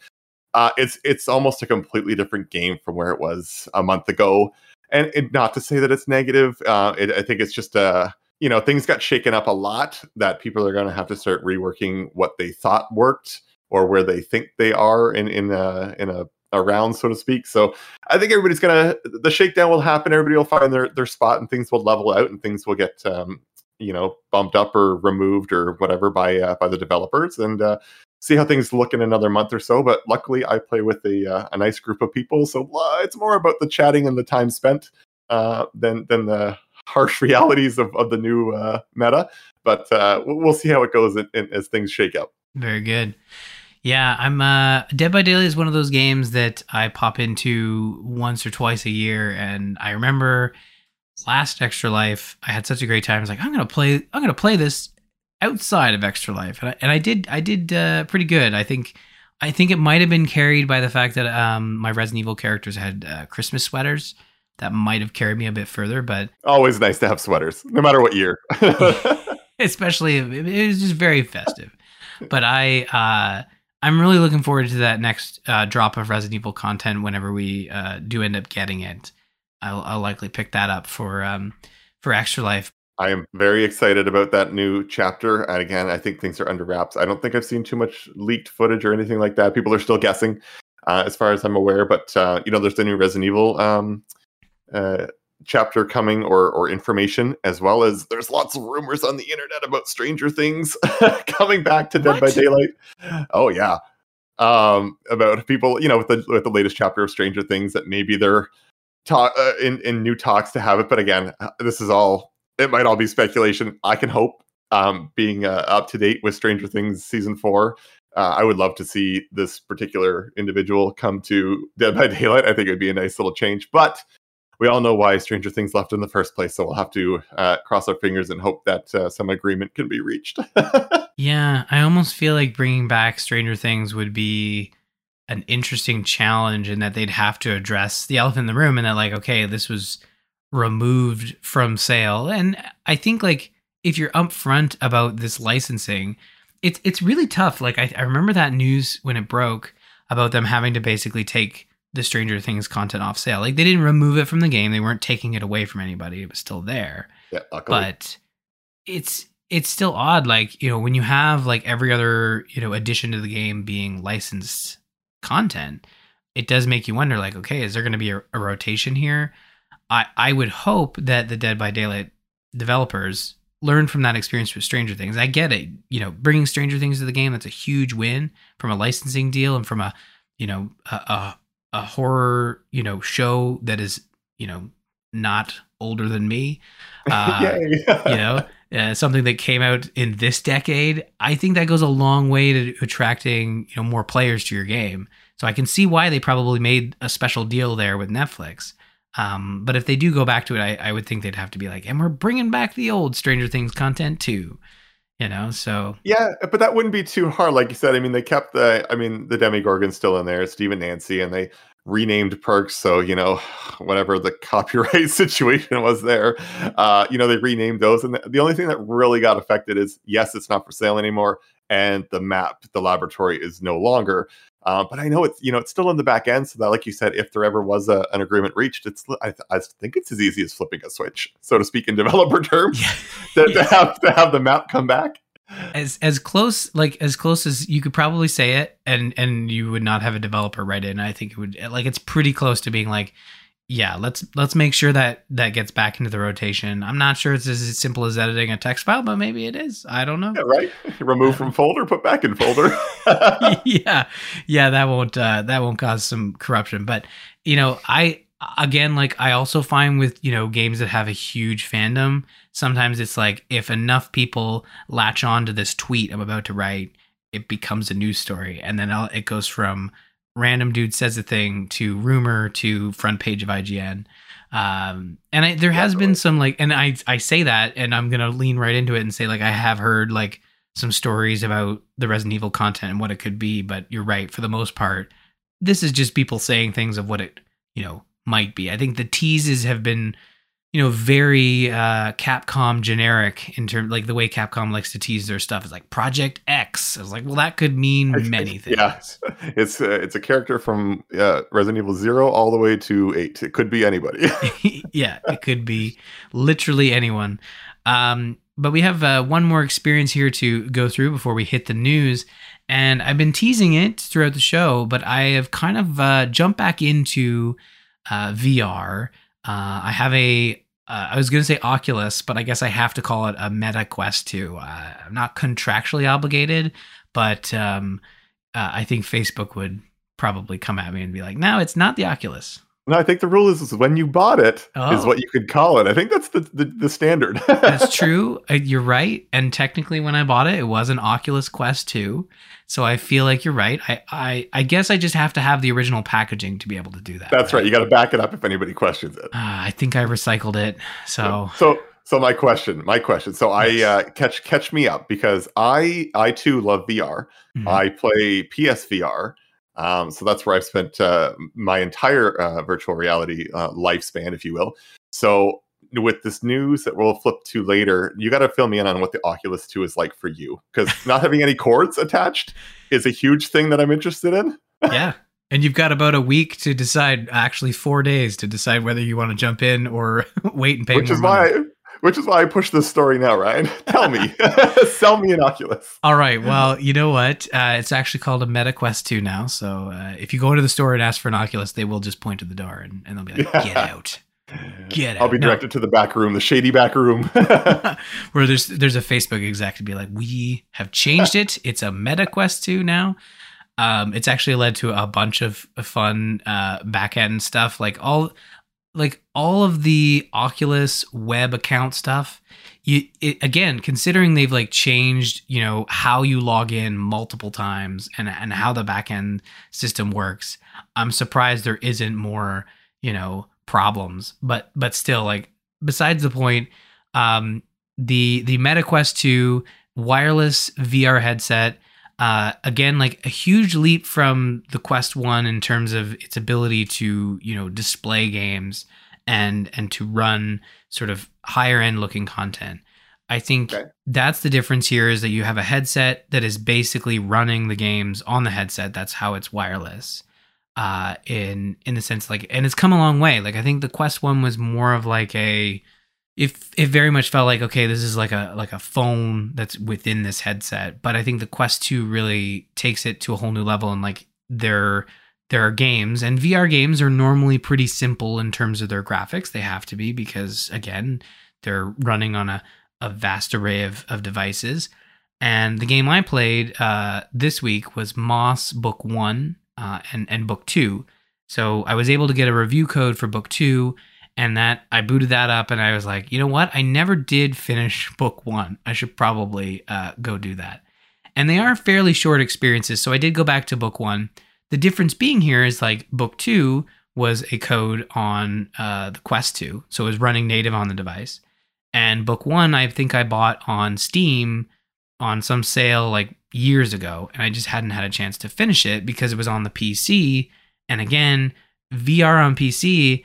Uh, it's it's almost a completely different game from where it was a month ago. And it, not to say that it's negative. Uh, it, I think it's just uh, you know things got shaken up a lot that people are going to have to start reworking what they thought worked or where they think they are in in a in a, a round, so to speak. So I think everybody's gonna the shakedown will happen. Everybody will find their their spot, and things will level out, and things will get um, you know bumped up or removed or whatever by uh, by the developers, and uh, see how things look in another month or so. But luckily, I play with a uh, a nice group of people, so uh, it's more about the chatting and the time spent uh, than than the harsh realities of, of the new uh, meta. But we'll see how it goes in, in, as things shake out Very good. Yeah, I'm uh Dead by Daylight is one of those games that I pop into once or twice a year and I remember last Extra Life, I had such a great time. I was like, I'm gonna play I'm gonna play this outside of Extra Life. And I, and I did I did uh, pretty good. I think I think it might have been carried by the fact that um my Resident Evil characters had uh, Christmas sweaters. That might have carried me a bit further, but always nice to have sweaters, no matter what year. Especially, it was just very festive. But I, uh, I'm really looking forward to that next uh, drop of Resident Evil content whenever we uh, do end up getting it. I'll, I'll, likely pick that up for um, for Extra Life. I am very excited about that new chapter. And again, I think things are under wraps. I don't think I've seen too much leaked footage or anything like that. People are still guessing, uh, as far as I'm aware. But uh, you know, there's the new Resident Evil um, uh, chapter coming or or information as well as there's lots of rumors on the internet about stranger things coming back to dead by daylight oh yeah um about people you know with the with the latest chapter of stranger things that maybe they're talk uh, in in new talks to have it but again uh, this is all it might all be speculation i can hope um being uh, up to date with stranger things season 4 uh, I would love to see this particular individual come to Dead by Daylight. I think it would be a nice little change. But we all know why Stranger Things left in the first place. So we'll have to uh, cross our fingers and hope that uh, some agreement can be reached. yeah, I almost feel like bringing back Stranger Things would be an interesting challenge in that they'd have to address the elephant in the room and that, like, okay, this was removed from sale. And I think, like, if you're upfront about this licensing, it's it's really tough. Like I, I remember that news when it broke about them having to basically take the Stranger Things content off sale. Like they didn't remove it from the game. They weren't taking it away from anybody. It was still there. Yeah, luckily. But it's it's still odd like, you know, when you have like every other, you know, addition to the game being licensed content, it does make you wonder like, okay, is there going to be a, a rotation here? I I would hope that the Dead by Daylight developers learn from that experience with Stranger Things. I get it. You know, bringing Stranger Things to the game, that's a huge win from a licensing deal and from a, you know, a, a, a horror, you know, show that is, you know, not older than me. Uh, you know, uh, something that came out in this decade. I think that goes a long way to attracting, you know, more players to your game. So I can see why they probably made a special deal there with Netflix. Um, but if they do go back to it, I, I would think they'd have to be like, and we're bringing back the old Stranger Things content too, you know. So yeah, but that wouldn't be too hard, like you said. I mean, they kept the, I mean, the Demogorgon's still in there, Steve and Nancy, and they renamed perks. So you know, whatever the copyright situation was there, uh, you know, they renamed those, and the, only thing that really got affected is yes, it's not for sale anymore, and the map, the laboratory, is no longer. Uh, but I know it's you know it's still in the back end, so that like you said, if there ever was a, an agreement reached, it's I, I, think it's as easy as flipping a switch, so to speak, in developer terms, yeah. to, to, have to have the map come back. As as close like as close as you could probably say it, and and you would not have a developer write in. I think it would like it's pretty close to being like yeah, let's let's make sure that that gets back into the rotation. I'm not sure it's as simple as editing a text file, but maybe it is. I don't know. Yeah, right? Remove from folder, put back in folder. yeah, yeah, that won't uh, that won't cause some corruption. But you know, I again, like I also find with you know games that have a huge fandom, sometimes it's like if enough people latch on to this tweet I'm about to write, it becomes a news story, and then I'll, it goes from random dude says a thing to rumor to front page of IGN. Um, and I, there has been some like, and I, I say that, and I'm going to lean right into it and say, like, I have heard like some stories about the Resident Evil content and what it could be, but you're right. For the most part, this is just people saying things of what it, you know, might be. I think the teases have been you know, very uh, Capcom generic in terms like the way Capcom likes to tease their stuff is like Project X. I was like, well, that could mean many things. Yeah, it's uh, it's a character from uh, Resident Evil Zero all the way to eight. It could be anybody. yeah, it could be literally anyone. Um, but we have uh, one more experience here to go through before we hit the news. And I've been teasing it throughout the show, but I have kind of uh, jumped back into uh, VR uh, I have a. Uh, I was going to say Oculus, but I guess I have to call it a Meta Quest 2. Uh, I'm not contractually obligated, but um, uh, I think Facebook would probably come at me and be like, no, it's not the Oculus. No, I think the rule is, is when you bought it oh. is what you could call it. I think that's the the, the standard. that's true. You're right. And technically, when I bought it, it was an Oculus Quest 2. So I feel like you're right. I, I, I guess I just have to have the original packaging to be able to do that. That's right. right. You got to back it up if anybody questions it. Uh, I think I recycled it. So so so my question, my question. So I uh, catch catch me up because I I too love VR. Mm-hmm. I play PSVR. Um, so that's where I've spent uh, my entire uh, virtual reality uh, lifespan, if you will. So with this news that we'll flip to later, you got to fill me in on what the Oculus 2 is like for you because not having any cords attached is a huge thing that I'm interested in. yeah. And you've got about a week to decide, actually four days to decide whether you want to jump in or wait and pay. Which is money. why which is why I push this story now, Ryan. Tell me, sell me an Oculus. All right. Well, you know what? Uh, it's actually called a Meta Quest 2 now. So uh, if you go into the store and ask for an Oculus, they will just point to the door and, and they'll be like, "Get out." Get out. I'll be directed no. to the back room, the shady back room. Where there's there's a Facebook exec to be like, we have changed it. It's a Meta Quest 2 now. Um, it's actually led to a bunch of fun uh, back end stuff. Like all like all of the Oculus web account stuff, you it, again considering they've like changed, you know, how you log in multiple times and and how the backend system works. I'm surprised there isn't more, you know, problems. But but still, like besides the point, um, the the MetaQuest 2 wireless VR headset uh, again, like a huge leap from the Quest One in terms of its ability to you know display games and and to run sort of higher end looking content. I think okay. that's the difference here is that you have a headset that is basically running the games on the headset. That's how it's wireless. uh, in in the sense like, and it's come a long way. Like I think the Quest one was more of like a, if it very much felt like okay, this is like a like a phone that's within this headset. But I think the Quest two really takes it to a whole new level, and like there there are games, and VR games are normally pretty simple in terms of their graphics. They have to be because again, they're running on a a vast array of, of devices. And the game I played uh, this week was Moss Book One uh, and and Book Two. So I was able to get a review code for Book Two, and that I booted that up, and I was like, you know what? I never did finish Book One. I should probably uh, go do that. And they are fairly short experiences, so I did go back to Book One. The difference being here is like Book Two was a code on uh, the Quest Two, so it was running native on the device. And Book One, I think I bought on Steam on some sale like years ago, and I just hadn't had a chance to finish it because it was on the PC. And again, VR on PC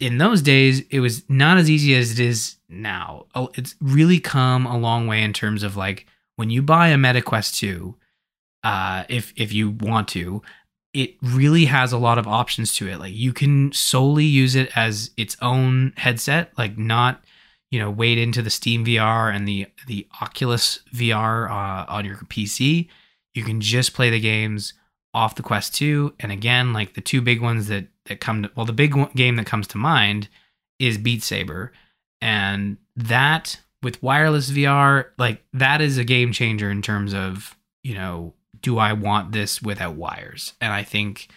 in those days, it was not as easy as it is now. Oh, it's really come a long way in terms of like when you buy a MetaQuest 2, uh, if if you want to, it really has a lot of options to it. Like you can solely use it as its own headset, like not you know wade into the Steam VR and the the Oculus VR uh, on your PC. You can just play the games off the Quest 2. And again, like the two big ones that that come to well, the big game that comes to mind is Beat Saber, and that with wireless VR, like that is a game changer in terms of you know, do I want this without wires? And I think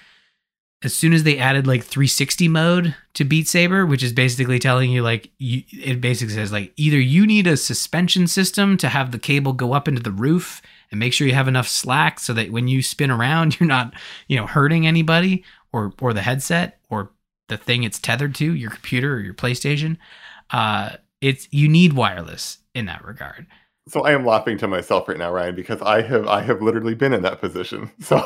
as soon as they added like 360 mode to Beat Saber, which is basically telling you like you, it basically says like either you need a suspension system to have the cable go up into the roof and make sure you have enough slack so that when you spin around you're not you know hurting anybody or or the headset or the thing it's tethered to your computer or your PlayStation. Uh, it's you need wireless in that regard so I am laughing to myself right now, Ryan, because I have I have literally been in that position. So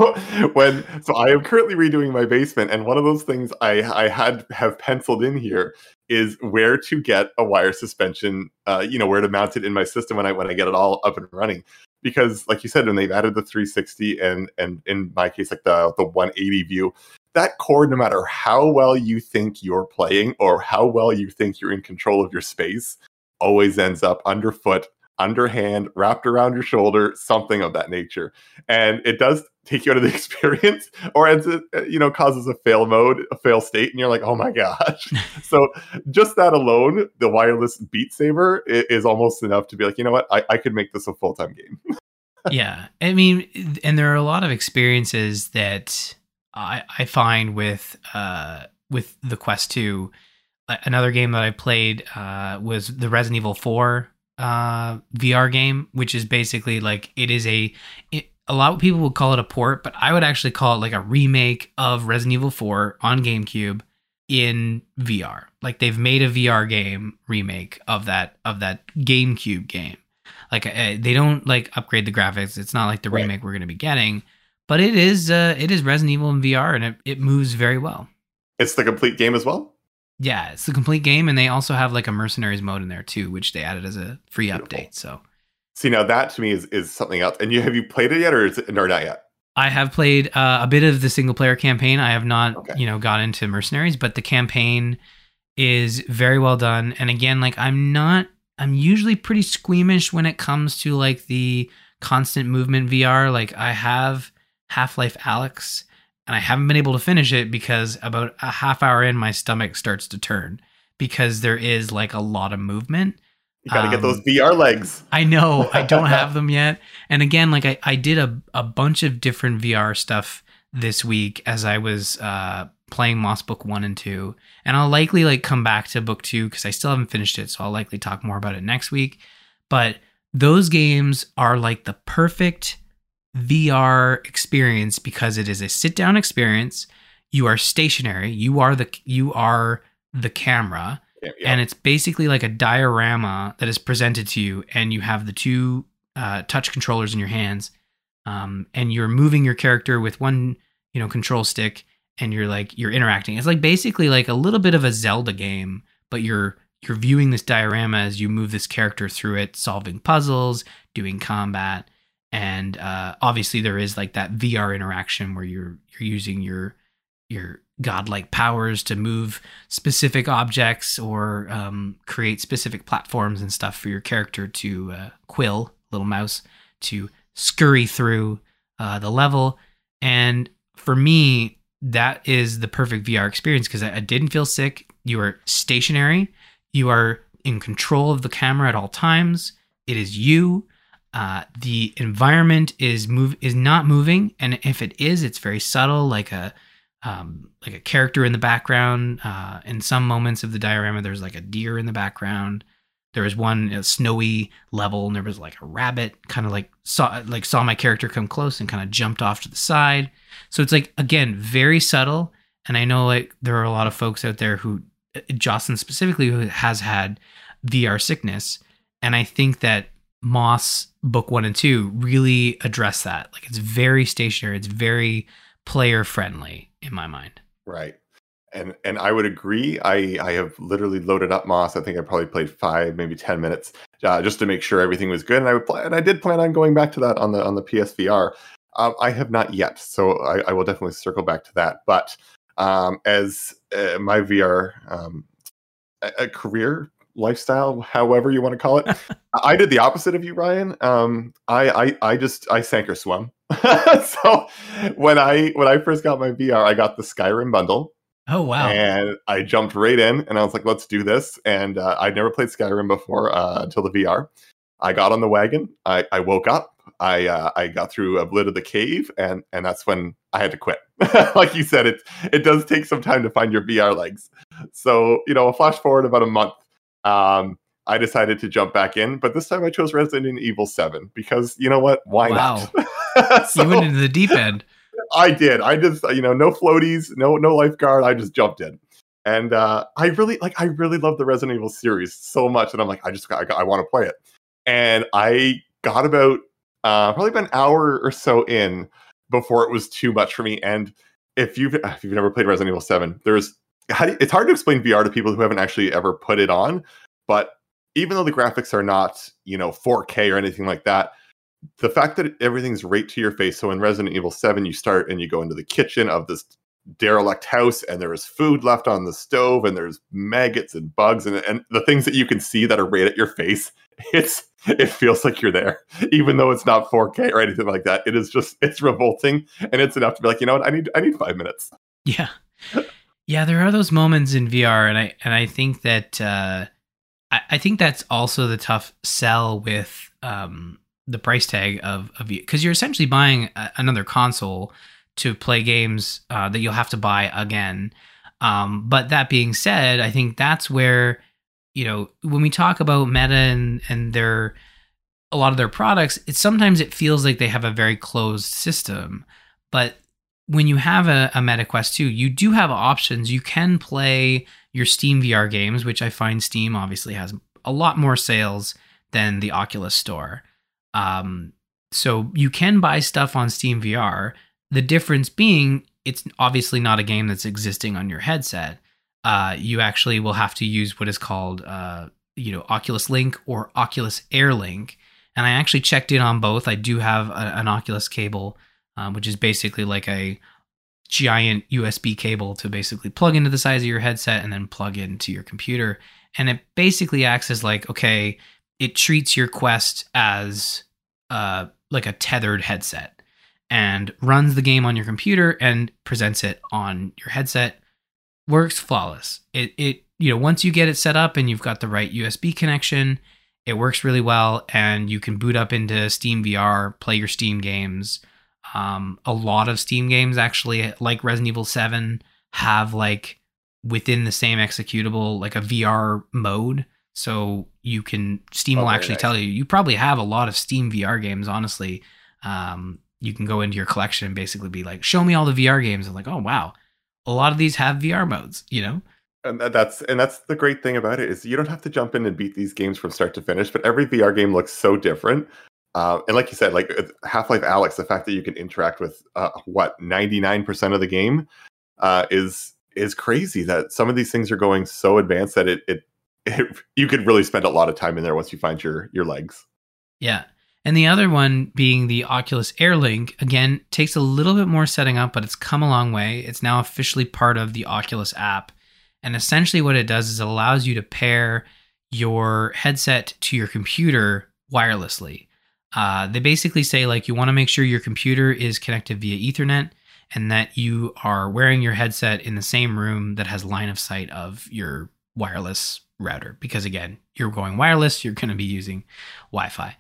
when so I am currently redoing my basement, and one of those things I I had have penciled in here is where to get a wire suspension, uh, you know, where to mount it in my system when I when I get it all up and running. Because, like you said, when they've added the 360 and and in my case, like the the 180 view, that cord, no matter how well you think you're playing or how well you think you're in control of your space, always ends up underfoot underhand, wrapped around your shoulder, something of that nature. And it does take you out of the experience or ends it, uh, you know, causes a fail mode, a fail state, and you're like, oh my gosh. so just that alone, the wireless Beat Saber is, almost enough to be like, you know what, I, I could make this a full time game. yeah. I mean, and there are a lot of experiences that I, I find with uh with the Quest 2. Another game that I played uh, was the Resident Evil 4 uh, VR game, which is basically like it is a. It, a lot of people would call it a port, but I would actually call it like a remake of Resident Evil 4 on GameCube in VR. Like they've made a VR game remake of that of that GameCube game. Like uh, they don't like upgrade the graphics. It's not like the right. remake we're going to be getting, but it is uh, it is Resident Evil in VR and it, it moves very well. It's the complete game as well. Yeah, it's the complete game, and they also have like a mercenaries mode in there too, which they added as a free Beautiful. update. So, see now that to me is is something else. And you have you played it yet, or is it or not yet? I have played uh, a bit of the single player campaign. I have not, okay. you know, got into mercenaries, but the campaign is very well done. And again, like I'm not, I'm usually pretty squeamish when it comes to like the constant movement VR. Like I have Half Life Alyx and I haven't been able to finish it because about a half hour in, my stomach starts to turn because there is like a lot of movement. You got to um, get those um, VR legs. I know. I don't have them yet. And again, like I, I did a, a bunch of different VR stuff this week as I was uh, playing Moss Book 1 and 2. And I'll likely like come back to Book 2 because I still haven't finished it. So I'll likely talk more about it next week. But those games are like the perfect VR experience because it is a sit down experience. You are stationary. You are the you are the camera. Yeah, yeah. And it's basically like a diorama that is presented to you, and you have the two uh, touch controllers in your hands, um, and you're moving your character with one, you know, control stick, and you're like you're interacting. It's like basically like a little bit of a Zelda game, but you're you're viewing this diorama as you move this character through it, solving puzzles, doing combat, and uh, obviously there is like that VR interaction where you're you're using your your godlike powers to move specific objects or um, create specific platforms and stuff for your character to uh, quill little mouse to scurry through uh, the level. And for me that is the perfect vr experience because I, I didn't feel sick. You are stationary. You are in control of the camera at all times. It is you uh, the environment is move is not moving and if it is it's very subtle like a um, like a character in the background. Uh, in some moments of the diorama, there's like a deer in the background. There was one snowy level, and there was like a rabbit. Kind of like saw like saw my character come close and kind of jumped off to the side. So it's like again very subtle. And I know like there are a lot of folks out there who, uh, Jocelyn specifically, who has had VR sickness, and I think that Moss book one and two really address that. Like it's very stationary. It's very player friendly in my mind. Right. And and I would agree. I I have literally loaded up Moss. I think I probably played five, maybe ten minutes, uh, just to make sure everything was good. And I would play, and I did plan on going back to that on the on the PSVR. Um, I have not yet, so I, I, will definitely circle back to that. But um, as uh, my VR um, a, a career lifestyle, however you want to call it. I did the opposite of you, Ryan. Um, I, I, I just I sank or swum. so when I when I first got my VR, I got the Skyrim bundle. Oh wow! And I jumped right in, and I was like, "Let's do this." And uh, I'd never played Skyrim before uh, until the VR. I got on the wagon. I, I woke up. I uh, I got through a bit of the cave, and and that's when I had to quit. like you said, it it does take some time to find your VR legs. So you know, a flash forward about a month. Um, I decided to jump back in, but this time I chose Resident Evil 7 because you know what? Why wow. not? so, you went into the deep end. I did. I just, you know, no floaties, no no lifeguard. I just jumped in. And uh, I really like I really love the Resident Evil series so much and I'm like I just I, I want to play it. And I got about uh, probably about an hour or so in before it was too much for me and if you've if you've never played Resident Evil 7, there's you, it's hard to explain VR to people who haven't actually ever put it on, but even though the graphics are not, you know, 4K or anything like that, the fact that everything's right to your face. So in Resident Evil 7, you start and you go into the kitchen of this derelict house and there is food left on the stove and there's maggots and bugs and, and the things that you can see that are right at your face. It's it feels like you're there, even though it's not 4K or anything like that. It is just it's revolting and it's enough to be like, you know what, I need I need five minutes. Yeah. Yeah, there are those moments in VR and I and I think that uh I, I think that's also the tough sell with um, the price tag of because you're essentially buying a, another console to play games uh, that you'll have to buy again. Um, but that being said, I think that's where you know when we talk about Meta and and their a lot of their products, it's sometimes it feels like they have a very closed system, but when you have a, a Meta Quest 2, you do have options. You can play your Steam VR games, which I find Steam obviously has a lot more sales than the Oculus Store. Um, so you can buy stuff on Steam VR. The difference being, it's obviously not a game that's existing on your headset. Uh, you actually will have to use what is called, uh, you know, Oculus Link or Oculus Air Link. And I actually checked in on both. I do have a, an Oculus cable, um, which is basically like a giant USB cable to basically plug into the size of your headset and then plug into your computer. And it basically acts as like, okay, it treats your Quest as uh, like a tethered headset and runs the game on your computer and presents it on your headset. Works flawless. It, it, you know, once you get it set up and you've got the right USB connection, it works really well and you can boot up into Steam VR, play your Steam games um, a lot of Steam games actually, like Resident Evil 7, have like within the same executable, like a VR mode. So you can, Steam oh, will actually nice. tell you, you probably have a lot of Steam VR games, honestly. Um, you can go into your collection and basically be like, show me all the VR games. And like, oh, wow. A lot of these have VR modes, you know? and that's and that's the great thing about it is you don't have to jump in and beat these games from start to finish but every vr game looks so different uh, and like you said, like Half Life Alyx, the fact that you can interact with uh, what ninety nine percent of the game uh, is is crazy. That some of these things are going so advanced that it, it it you could really spend a lot of time in there once you find your your legs. Yeah, And the other one being the Oculus Air Link, again, takes a little bit more setting up, but it's come a long way. It's now officially part of the Oculus app. And essentially, what it does is it allows you to pair your headset to your computer wirelessly. Uh, they basically say, like, you want to make sure your computer is connected via Ethernet and that you are wearing your headset in the same room that has line of sight of your wireless router. Because again, you're going wireless, you're going to be using Wi Fi.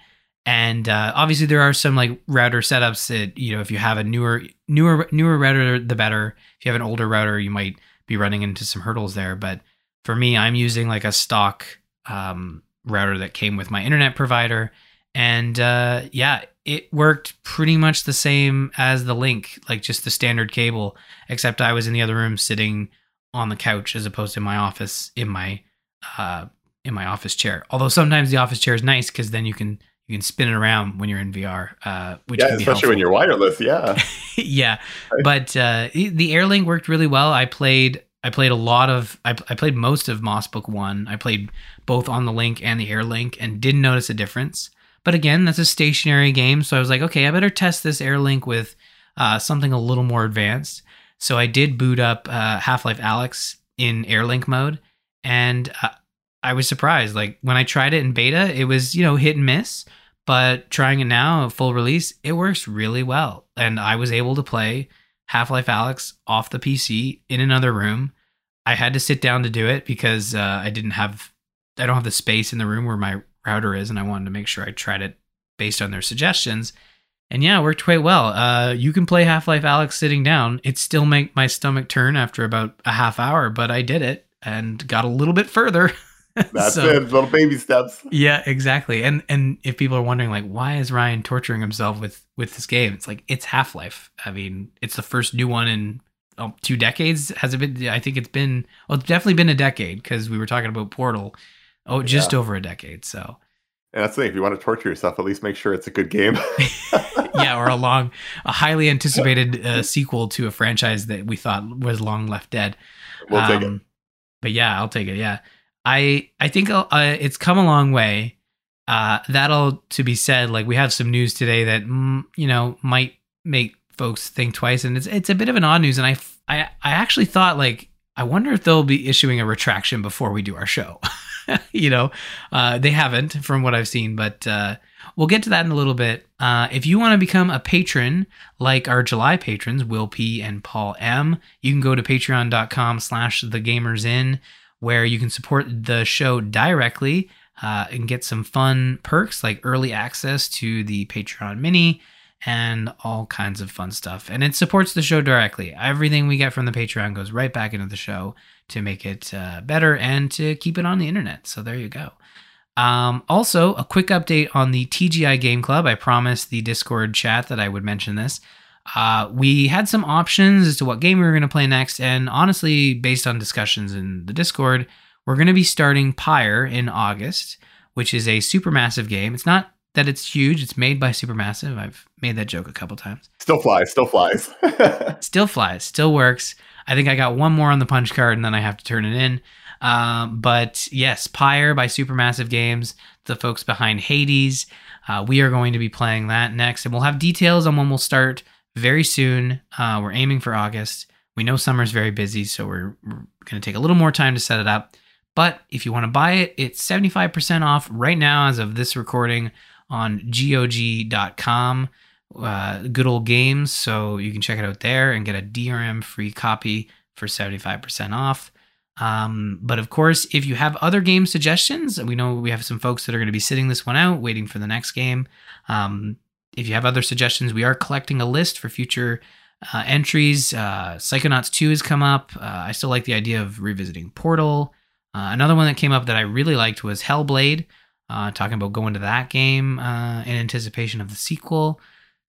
And uh, obviously, there are some like router setups that you know if you have a newer, newer, newer router, the better. If you have an older router, you might be running into some hurdles there. But for me, I'm using like a stock um, router that came with my internet provider, and uh, yeah, it worked pretty much the same as the link, like just the standard cable, except I was in the other room sitting on the couch as opposed to my office in my uh, in my office chair. Although sometimes the office chair is nice because then you can you can spin it around when you're in VR, uh, which yeah, especially helpful. when you're wireless. Yeah, yeah, but uh, the Airlink worked really well. I played I played a lot of I, I played most of Moss Book One. I played both on the Link and the Airlink and didn't notice a difference. But again, that's a stationary game, so I was like, okay, I better test this Airlink with uh, something a little more advanced. So I did boot up uh, Half Life Alyx in Airlink mode, and uh, I was surprised. Like when I tried it in beta, it was you know hit and miss but trying it now, full release, it works really well. And I was able to play Half Life Alyx off the PC in another room. I had to sit down to do it because uh, I didn't have, I don't have the space in the room where my router is, and I wanted to make sure I tried it based on their suggestions. And yeah, it worked quite well. Uh, you can play Half Life Alyx sitting down. It still make my stomach turn after about a half hour, but I did it and got a little bit further. That's So- it. Little baby steps. yeah, exactly. And and if people are wondering like why is Ryan torturing himself with with this game? It's like it's Half-Life. I mean, it's the first new one in oh, two decades. Has it been I think it's been well, it's definitely been a decade cuz we were talking about Portal. Oh, just over a decade. So, And that's the thing. If you want to torture yourself, at least make sure it's a good game. yeah, or a long a highly anticipated uh, sequel to a franchise that we thought was long left dead. we'll take it. Um, But yeah, I'll take it. Yeah, I I think uh, it's come a long way. Uh, that'll to be said. Like we have some news today that mm, you know might make folks think twice, and it's it's a bit of an odd news. And I I I actually thought like I wonder if they'll be issuing a retraction before we do our show. you know, uh, they haven't from what I've seen, but uh, we'll get to that in a little bit. Uh, if you want to become a patron, like our July patrons, Will P and Paul M, you can go to patreon.com slash the gamers inn, where you can support the show directly uh, and get some fun perks like early access to the Patreon mini and all kinds of fun stuff. And it supports the show directly. Everything we get from the Patreon goes right back into the show to make it uh, better and to keep it on the internet. So there you go. Um, also, a quick update on the TGI Game Club. I promised the Discord chat that I would mention this. Uh, we had some options as to what game we were going to play next, and honestly, based on discussions in the Discord, we're going to be starting Pyre in August, which is a supermassive game. It's not that it's huge; it's made by Supermassive. I've made that joke a couple times. Still flies. Still flies. Still flies, still works. I think I got one more on the punch card, and then I have to turn it in. Um, but yes, Pyre by Supermassive Games, the folks behind Hades. Uh, we are going to be playing that next, and we'll have details on when we'll start very soon. Uh, we're aiming for August. We know summer's very busy, so we're, we're going to take a little more time to set it up. But if you want to buy it, it's 75% off right now as of this recording on GOG.com. Uh, good old games, so you can check it out there and get a DRM free copy for 75% off. Um, but of course, if you have other game suggestions, we know we have some folks that are going to be sitting this one out, waiting for the next game. Um, if you have other suggestions, we are collecting a list for future uh, entries. Uh, Psychonauts 2 has come up. Uh, I still like the idea of revisiting Portal. Uh, another one that came up that I really liked was Hellblade, uh, talking about going to that game uh, in anticipation of the sequel.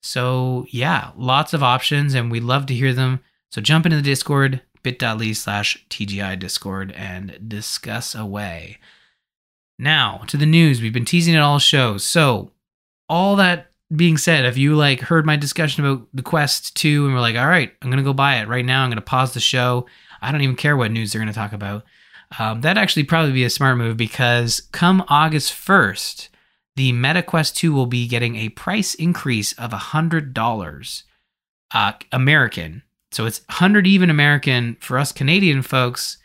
So, yeah, lots of options, and we'd love to hear them. So, jump into the Discord, bit.ly slash TGI Discord, and discuss away. Now, to the news. We've been teasing it all shows. So, all that being said, if you like heard my discussion about the Quest 2 and we're like, all right, I'm gonna go buy it right now, I'm gonna pause the show. I don't even care what news they're gonna talk about. Um, that'd actually probably be a smart move because come August 1st, the Meta Quest 2 will be getting a price increase of $100 uh, American. So it's 100 even American for us Canadian folks.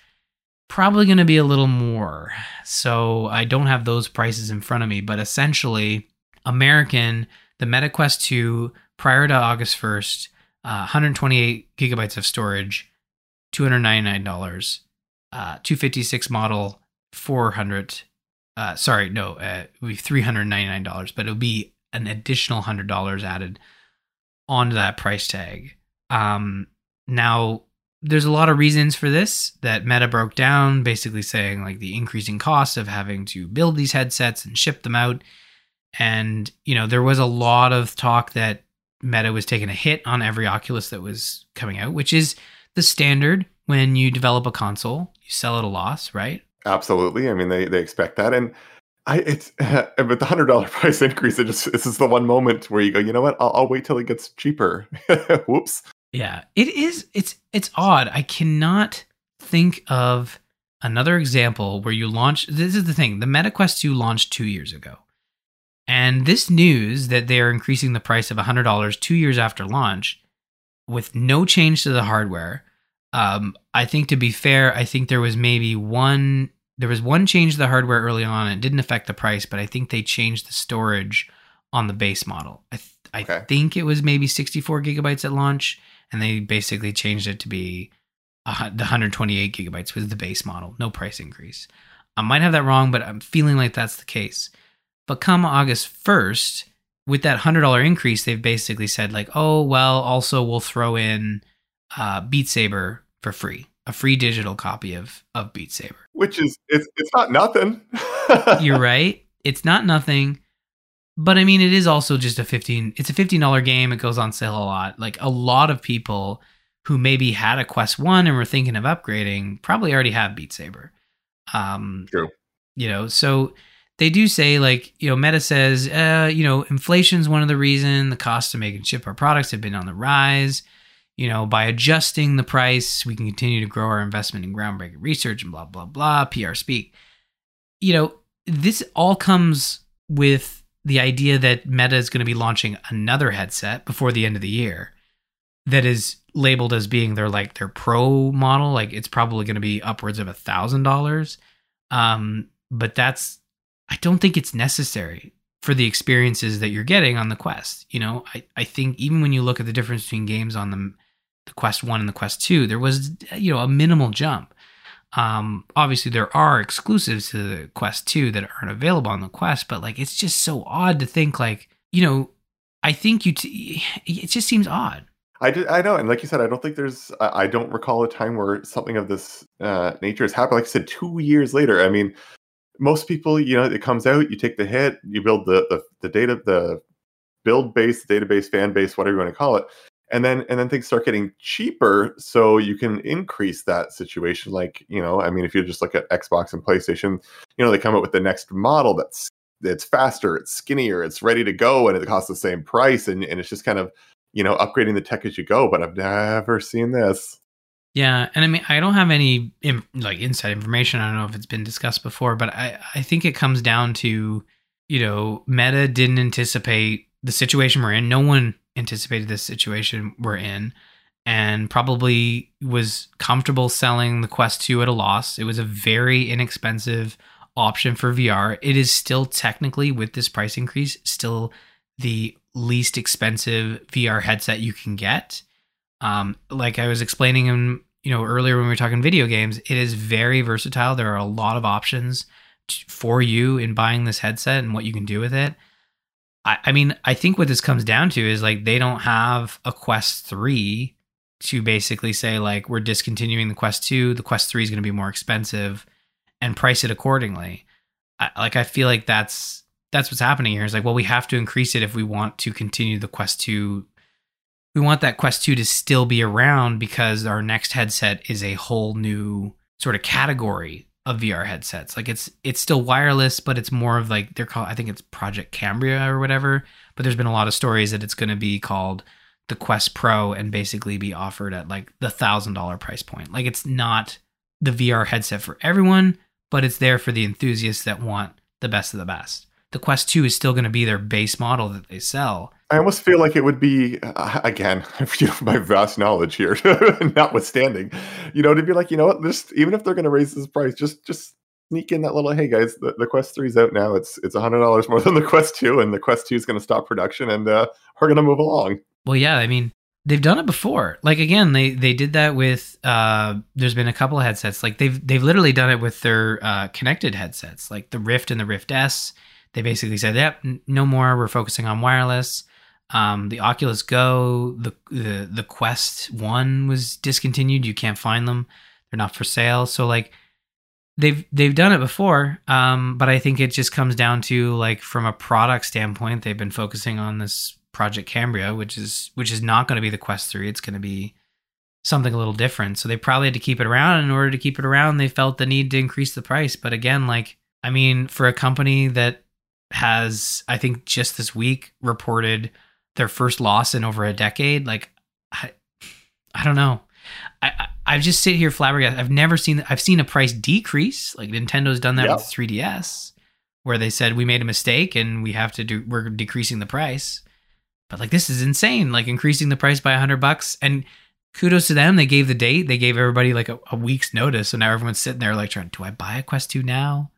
Probably going to be a little more. So I don't have those prices in front of me, but essentially, American, the Meta Quest 2 prior to August 1st, uh, 128 gigabytes of storage, $299. Uh, 256 model, 400 uh, sorry, no, uh, it would be three hundred ninety nine dollars, but it'll be an additional hundred dollars added onto that price tag. Um, now, there's a lot of reasons for this that Meta broke down, basically saying like the increasing cost of having to build these headsets and ship them out, and you know there was a lot of talk that Meta was taking a hit on every Oculus that was coming out, which is the standard when you develop a console, you sell at a loss, right? Absolutely. I mean, they they expect that, and I it's but the hundred dollar price increase. It just this is the one moment where you go, you know what? I'll, I'll wait till it gets cheaper. Whoops. Yeah, it is. It's it's odd. I cannot think of another example where you launch. This is the thing. The MetaQuest 2 launched two years ago, and this news that they are increasing the price of hundred dollars two years after launch, with no change to the hardware. Um, I think to be fair, I think there was maybe one there was one change to the hardware early on. It didn't affect the price, but I think they changed the storage on the base model. I, th- I okay. think it was maybe 64 gigabytes at launch, and they basically changed it to be uh, the 128 gigabytes was the base model, no price increase. I might have that wrong, but I'm feeling like that's the case. But come August 1st, with that $100 increase, they've basically said, like, oh, well, also we'll throw in uh, Beat Saber for free a free digital copy of of Beat Saber. Which is it's it's not nothing. You're right. It's not nothing. But I mean it is also just a 15 it's a $15 game. It goes on sale a lot. Like a lot of people who maybe had a Quest 1 and were thinking of upgrading probably already have Beat Saber. Um True. You know, so they do say like, you know, Meta says, uh, you know, inflation's one of the reason the cost to make and ship our products have been on the rise you know, by adjusting the price, we can continue to grow our investment in groundbreaking research and blah, blah, blah, PR speak. You know, this all comes with the idea that Meta is going to be launching another headset before the end of the year that is labeled as being their like their pro model. Like it's probably going to be upwards of a thousand dollars. Um, but that's I don't think it's necessary for the experiences that you're getting on the Quest. You know, I, I think even when you look at the difference between games on the the Quest 1 and the Quest 2, there was, you know, a minimal jump. Um, obviously, there are exclusives to the Quest 2 that aren't available on the Quest, but like it's just so odd to think, like, you know, I think you, t- it just seems odd. I, did, I know, and like you said, I don't think there's. I don't recall a time where something of this uh, nature has happened. Like I said, two years later. I mean, most people, you know, it comes out, you take the hit, you build the the, the data, the build base, database, fan base, whatever you want to call it, and then and then things start getting cheaper so you can increase that situation like you know i mean if you just look at xbox and playstation you know they come up with the next model that's it's faster it's skinnier it's ready to go and it costs the same price and, and it's just kind of you know upgrading the tech as you go but i've never seen this. Yeah and i mean i don't have any like inside information i don't know if it's been discussed before but i i think it comes down to you know meta didn't anticipate the situation we're in no one anticipated this situation we're in and probably was comfortable selling the Quest 2 at a loss. It was a very inexpensive option for VR. It is still technically with this price increase still the least expensive VR headset you can get. Um, like I was explaining in you know earlier when we were talking video games, it is very versatile. There are a lot of options for you in buying this headset and what you can do with it. I, I mean, I think what this comes down to is like they don't have a Quest 3 to basically say, like, we're discontinuing the Quest 2, the Quest 3 is going to be more expensive and price it accordingly. I, like, I feel like that's that's what's happening here. Is like, well, we have to increase it if we want to continue the Quest 2. We want that Quest 2 to still be around because our next headset is a whole new sort of category of VR headsets. Like it's it's still wireless, but it's more of like they're called I think it's Project Cambria or whatever. But there's been a lot of stories that it's going to be called the Quest Pro and basically be offered at like the thousand dollar price point. Like it's not the VR headset for everyone, but it's there for the enthusiasts that want the best of the best. The Quest 2 is still going to be their base model that they sell. I almost feel like it would be uh, again, you know, my vast knowledge here, notwithstanding, you know, to be like, you know what, just even if they're going to raise this price, just just sneak in that little, hey guys, the, the Quest 3 is out now. It's it's a hundred dollars more than the Quest 2, and the Quest 2 is going to stop production, and uh, we're going to move along. Well, yeah, I mean, they've done it before. Like again, they they did that with. Uh, there's been a couple of headsets. Like they've they've literally done it with their uh, connected headsets, like the Rift and the Rift S. They basically said, "Yep, no more. We're focusing on wireless." Um, the Oculus Go, the, the the Quest One was discontinued. You can't find them; they're not for sale. So like they've they've done it before, um, but I think it just comes down to like from a product standpoint, they've been focusing on this Project Cambria, which is which is not going to be the Quest Three. It's going to be something a little different. So they probably had to keep it around. In order to keep it around, they felt the need to increase the price. But again, like I mean, for a company that has, I think, just this week reported their first loss in over a decade. Like, I, I don't know. I, I, just sit here flabbergasted. I've never seen. I've seen a price decrease. Like Nintendo's done that yep. with 3DS, where they said we made a mistake and we have to do. We're decreasing the price. But like this is insane. Like increasing the price by a hundred bucks. And kudos to them. They gave the date. They gave everybody like a, a week's notice. So now everyone's sitting there like trying. Do I buy a Quest Two now?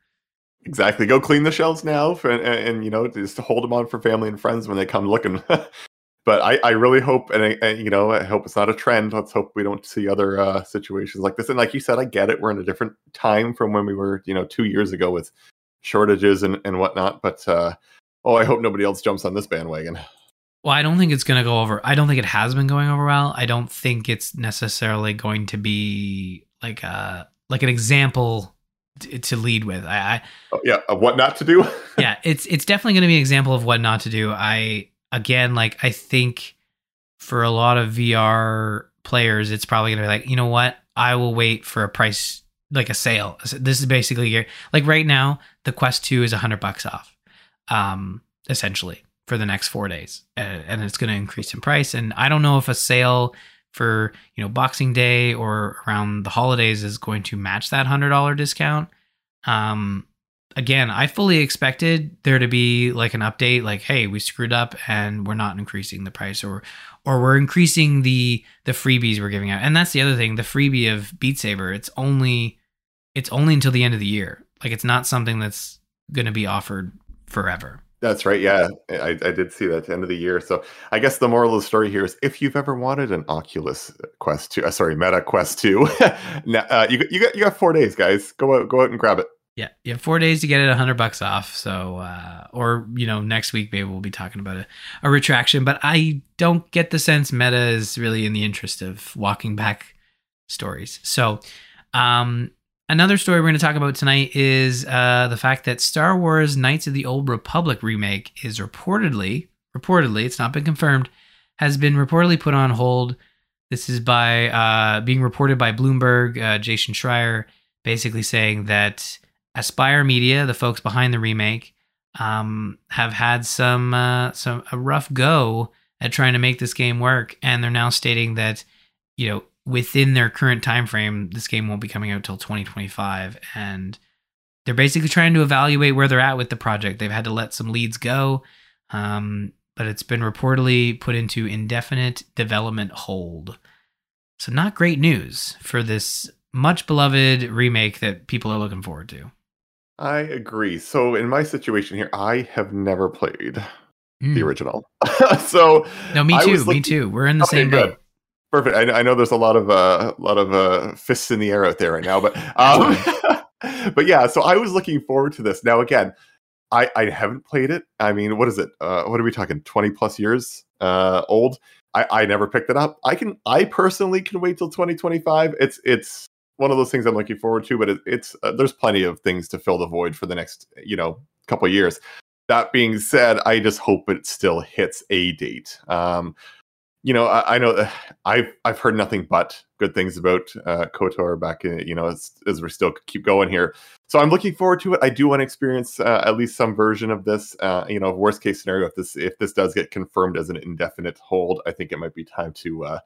Exactly. Go clean the shelves now, for, and, and, you know, just hold them on for family and friends when they come looking. but I, I really hope, and, I, and, you know, I hope it's not a trend. Let's hope we don't see other uh, situations like this. And like you said, I get it. We're in a different time from when we were, you know, two years ago with shortages and, and whatnot. But uh, oh, I hope nobody else jumps on this bandwagon. Well, I don't think it's going to go over. I don't think it has been going over well. I don't think it's necessarily going to be like a like an example to lead with. I, I oh, yeah, what not to do. yeah, it's it's definitely going to be an example of what not to do. I again, like I think for a lot of VR players, it's probably going to be like, you know what, I will wait for a price like a sale. This is basically like right now, the Quest Two is a hundred bucks off, um, essentially for the next four days, and, and it's going to increase in price. And I don't know if a sale for you know Boxing Day or around the holidays is going to match that hundred dollar discount. Um, again, I fully expected there to be like an update, like, hey, we screwed up and we're not increasing the price, or or we're increasing the the freebies we're giving out. And that's the other thing, the freebie of Beat Saber, it's only it's only until the end of the year. Like it's not something that's going to be offered forever. That's right. Yeah, I, I did see that at the end of the year. So I guess the moral of the story here is if you've ever wanted an Oculus Quest 2, uh, sorry, Meta Quest 2, uh, you, you, got, you got four days, guys. Go out, go out and grab it. Yeah, you have four days to get it 100 bucks off. So, uh, or, you know, next week maybe we'll be talking about a, a retraction. But I don't get the sense Meta is really in the interest of walking back stories. So, um, Another story we're going to talk about tonight is uh, the fact that Star Wars Knights of the Old Republic remake is reportedly, reportedly, it's not been confirmed, has been reportedly put on hold. This is by uh, being reported by Bloomberg, uh, Jason Schreier, basically saying that Aspyr Media, the folks behind the remake, um, have had some uh, some a rough go at trying to make this game work, and they're now stating that you know within their current time frame, this game won't be coming out until 2025, and they're basically trying to evaluate where they're at with the project. They've had to let some leads go, um, but it's been reportedly put into indefinite development hold. So, not great news for this much beloved remake that people are looking forward to. I agree. So, in my situation here, I have never played mm. the original. so, no, me too. Looking, me too. We're in the okay, same boat. Perfect. I, I, know there's a lot of uh, a lot of uh, fists in the air out there right now, but um, but yeah. So I was looking forward to this. Now again, I I haven't played it. I mean, what is it? Uh, what are we talking? Twenty plus years uh, old. I, I never picked it up. I can. I personally can wait till 2025. It's it's one of those things I'm looking forward to, but it, it's uh, there's plenty of things to fill the void for the next you know couple years. That being said, I just hope it still hits a date. Um, you know, I, I, know uh, I've I've heard nothing but good things about uh, Kotor back in you know as, as we still keep going here. So I'm looking forward to it. I do want to experience uh, at least some version of this. Uh, you know, worst case scenario if this if this does get confirmed as an indefinite hold, I think it might be time to uh,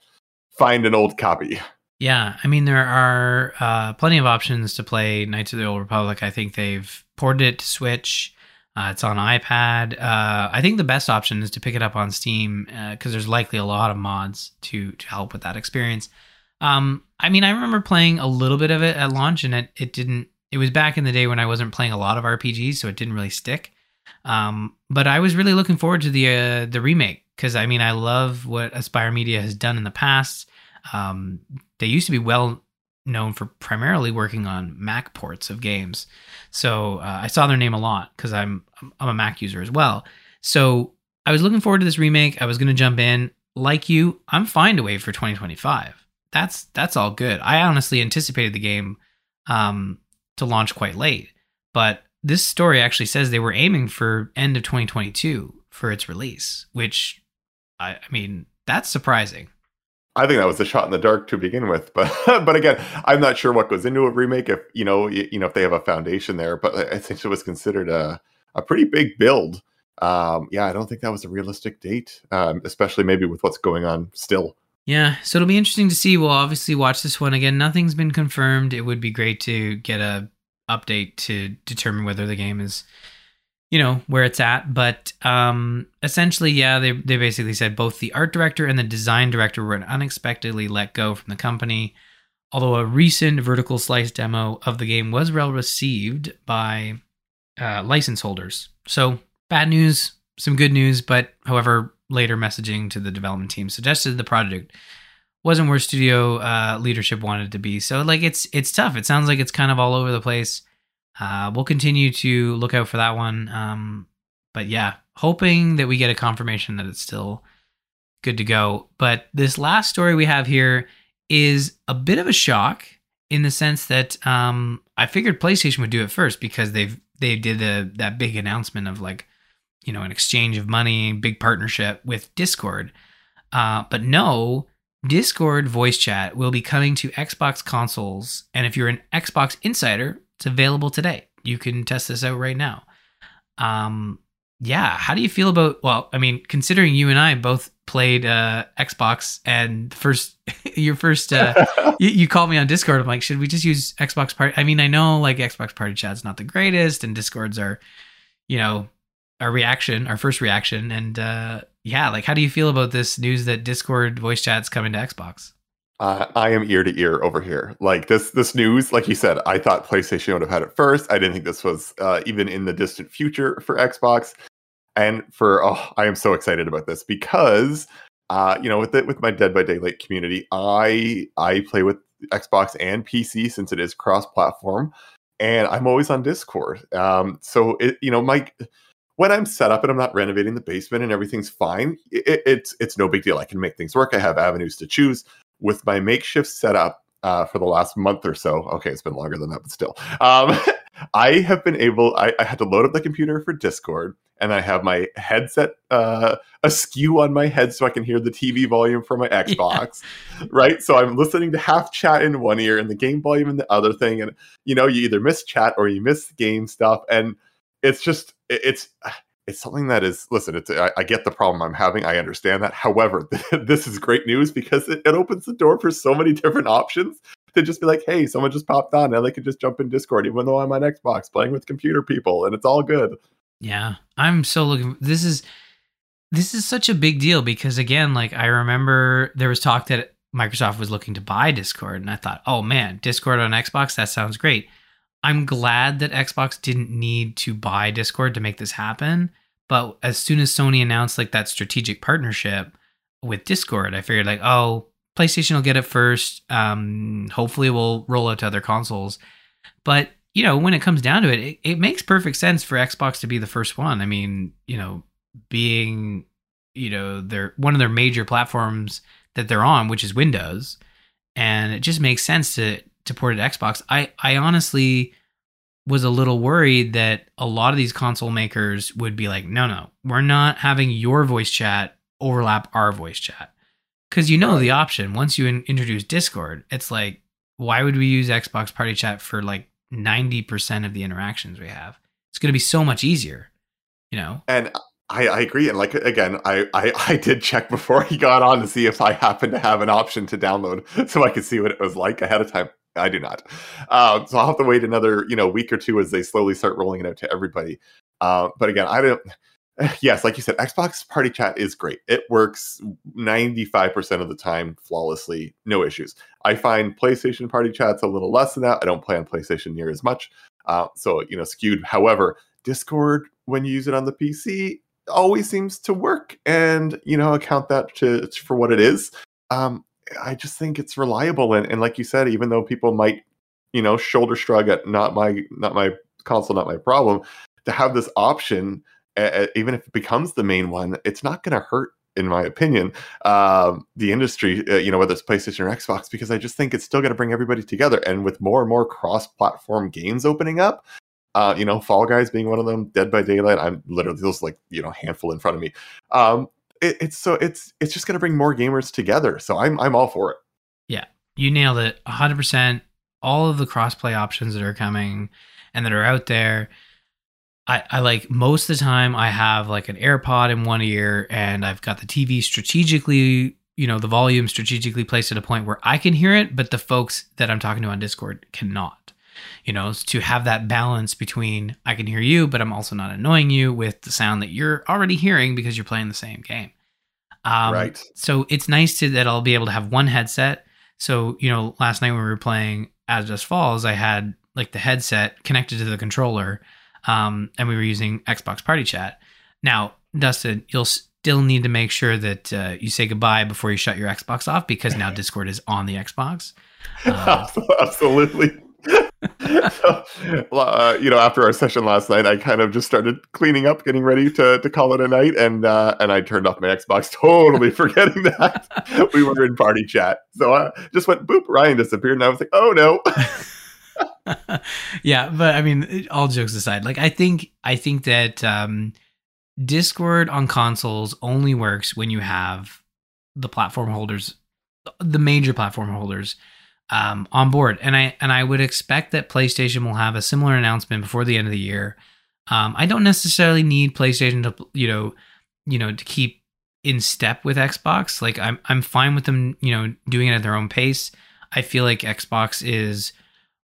find an old copy. Yeah, I mean there are uh, plenty of options to play Knights of the Old Republic. I think they've ported it to Switch. Uh, it's on iPad. Uh, I think the best option is to pick it up on Steam because uh, there's likely a lot of mods to to help with that experience. Um, I mean, I remember playing a little bit of it at launch, and it it didn't. It was back in the day when I wasn't playing a lot of RPGs, so it didn't really stick. Um, but I was really looking forward to the uh, the remake because I mean, I love what Aspyr Media has done in the past. Um, they used to be well known for primarily working on Mac ports of games. So uh, I saw their name a lot because I'm I'm a Mac user as well. So I was looking forward to this remake. I was going to jump in. Like you, I'm fine to wait for 2025. That's that's all good. I honestly anticipated the game um, to launch quite late, but this story actually says they were aiming for end of 2022 for its release, which I, I mean that's surprising. I think that was a shot in the dark to begin with, but but again, I'm not sure what goes into a remake. If you know, you, know, if they have a foundation there, but I think it was considered a a pretty big build. Um, yeah, I don't think that was a realistic date, um, especially maybe with what's going on still. Yeah, so it'll be interesting to see. We'll obviously watch this one again. Nothing's been confirmed. It would be great to get a update to determine whether the game is you know where it's at but um essentially yeah they they basically said both the art director and the design director were unexpectedly let go from the company although a recent vertical slice demo of the game was well received by uh, license holders. So bad news some good news but however later messaging to the development team suggested the project wasn't where studio uh, leadership wanted to be. So like it's it's tough. It sounds like it's kind of all over the place uh, we'll continue to look out for that one. Um, but yeah, hoping that we get a confirmation that it's still good to go. But this last story we have here is a bit of a shock in the sense that um, I figured PlayStation would do it first because they've they did that big announcement of like you know an exchange of money, big partnership with Discord. Uh, but no, Discord voice chat will be coming to Xbox consoles, and if you're an Xbox insider, it's available today. You can test this out right now. Um, yeah, how do you feel about? Well, I mean, considering you and I both played uh, Xbox and first your first uh, you, you, called me on Discord. I'm like, should we just use Xbox Party? I mean, I know like Xbox Party Chat's not the greatest, and Discords are, you know, our reaction, our first reaction, and uh, yeah, like how do you feel about this news that Discord voice chat's coming to Xbox? Uh, I am ear to ear over here. Like this, this news, like you said, I thought PlayStation would have had it first. I didn't think this was uh, even in the distant future for Xbox. And for oh, I am so excited about this because, uh, you know, with it with my Dead by Daylight community, I I play with Xbox and PC since it is cross-platform, and I'm always on Discord. Um, so it, you know, my when I'm set up and I'm not renovating the basement and everything's fine, it, it's it's no big deal. I can make things work. I have avenues to choose with my makeshift setup uh, for the last month or so. Okay, it's been longer than that, but still. Um, I have been able, I, I, had to load up the computer for Discord, and I have my headset uh, askew on my head so I can hear the TV volume from my Xbox, yeah. right? So I'm listening to half chat in one ear and the game volume in the other thing. And, you know, you either miss chat or you miss game stuff. And it's just, it's, it's something that is listen it's I, I, get the problem i'm having i understand that however this is great news because it, it, opens the door for so many different options to just be like hey someone just popped on and they could just jump in discord even though i'm on xbox playing with computer people and it's all good yeah i'm so looking this is this is such a big deal because again like i remember there was talk that microsoft was looking to buy discord and i thought oh man discord on xbox that sounds great I'm glad that Xbox didn't need to buy Discord to make this happen. But as soon as Sony announced like that strategic partnership with Discord, I figured like, oh, PlayStation will get it first. Um, hopefully, we'll roll out to other consoles. But you know, when it comes down to it, it, it makes perfect sense for Xbox to be the first one. I mean, you know, being you know their one of their major platforms that they're on, which is Windows, and it just makes sense to to port it to Xbox. I I honestly was a little worried that a lot of these console makers would be like, no, no, we're not having your voice chat overlap our voice chat. Because you know the option once you in- introduce Discord, it's like, why would we use Xbox Party Chat for like 90% of the interactions we have? It's going to be so much easier, you know? And I, I, agree. And like again, I, I I did check before he got on to see if I happened to have an option to download so I could see what it was like ahead of time. I do not. Uh, so I'll have to wait another, you know, week or two as they slowly start rolling it out to everybody. Uh, but again, I don't. Yes, like you said, Xbox Party Chat is great. It works 95% of the time flawlessly, no issues. I find PlayStation Party Chat's a little less than that. I don't play on PlayStation near as much. Uh, so, you know, skewed. However, Discord, when you use it on the PC, always seems to work and, you know, account that to, for what it is. Um, I just think it's reliable. And, and like you said, even though people might, you know, shoulder shrug at not my, not my console, not my problem, to have this option uh, even if it becomes the main one, it's not going to hurt, in my opinion, um, the industry. Uh, you know, whether it's PlayStation or Xbox, because I just think it's still going to bring everybody together. And with more and more cross-platform games opening up, uh, you know, Fall Guys being one of them, Dead by Daylight. I'm literally those like you know handful in front of me. Um, it, it's so it's it's just going to bring more gamers together. So I'm I'm all for it. Yeah, you nailed it, 100. percent All of the crossplay options that are coming and that are out there I, I like most of the time I have like an AirPod in one ear and I've got the TV strategically, you know, the volume strategically placed at a point where I can hear it, but the folks that I'm talking to on Discord cannot. You know, to have that balance between I can hear you, but I'm also not annoying you with the sound that you're already hearing because you're playing the same game. Um, right. So it's nice to that I'll be able to have one headset. So you know, last night when we were playing As Dusk Falls, I had like the headset connected to the controller um, and we were using Xbox Party Chat. Now, Dustin, you'll still need to make sure that uh, you say goodbye before you shut your Xbox off because now Discord is on the Xbox. Uh, Absolutely. so, uh, you know, after our session last night, I kind of just started cleaning up, getting ready to, to call it a night, and uh, and I turned off my Xbox, totally forgetting that we were in party chat. So I just went boop. Ryan disappeared, and I was like, oh no. yeah, but I mean, all jokes aside, like I think I think that um, Discord on consoles only works when you have the platform holders, the major platform holders, um, on board, and I and I would expect that PlayStation will have a similar announcement before the end of the year. Um, I don't necessarily need PlayStation to you know you know to keep in step with Xbox. Like I'm I'm fine with them you know doing it at their own pace. I feel like Xbox is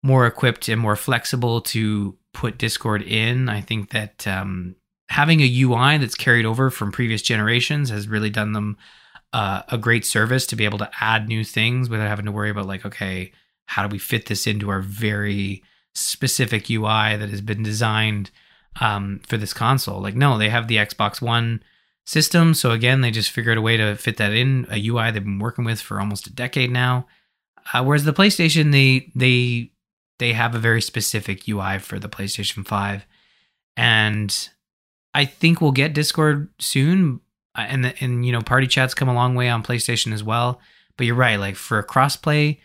more equipped and more flexible to put Discord in. I think that um, having a UI that's carried over from previous generations has really done them uh, a great service to be able to add new things without having to worry about like, okay, how do we fit this into our very specific UI that has been designed um, for this console? Like, no, they have the Xbox One system, so again, they just figured a way to fit that in a UI they've been working with for almost a decade now. Uh, whereas the PlayStation, they they they have a very specific UI for the PlayStation 5. And I think we'll get Discord soon. And, the, and, you know, party chats come a long way on PlayStation as well. But you're right. Like for crossplay,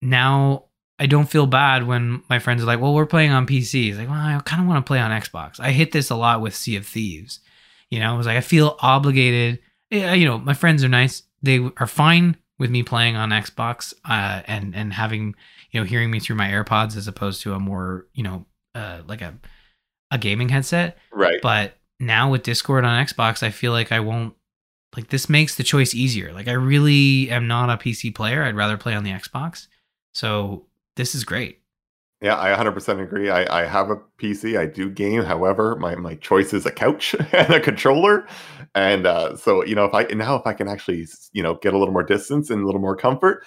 now I don't feel bad when my friends are like, well, we're playing on PC. It's like, well, I kind of want to play on Xbox. I hit this a lot with Sea of Thieves. You know, it was like, I feel obligated. You know, my friends are nice. They are fine with me playing on Xbox uh, and and having you know hearing me through my AirPods as opposed to a more you know uh, like a a gaming headset. Right. But now with Discord on Xbox, I feel like I won't like this makes the choice easier. Like I really am not a PC player. I'd rather play on the Xbox. So this is great. Yeah, I 100% agree. I, I have a PC. I do game. However, my, my choice is a couch and a controller. And uh, so, you know, if I now if I can actually, you know, get a little more distance and a little more comfort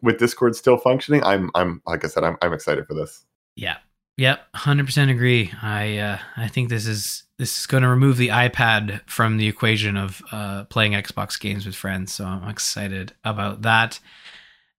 with Discord still functioning, I'm I'm like I said, I'm I'm excited for this. Yeah. Yep, hundred percent agree. I uh, I think this is this is going to remove the iPad from the equation of uh, playing Xbox games with friends. So I'm excited about that.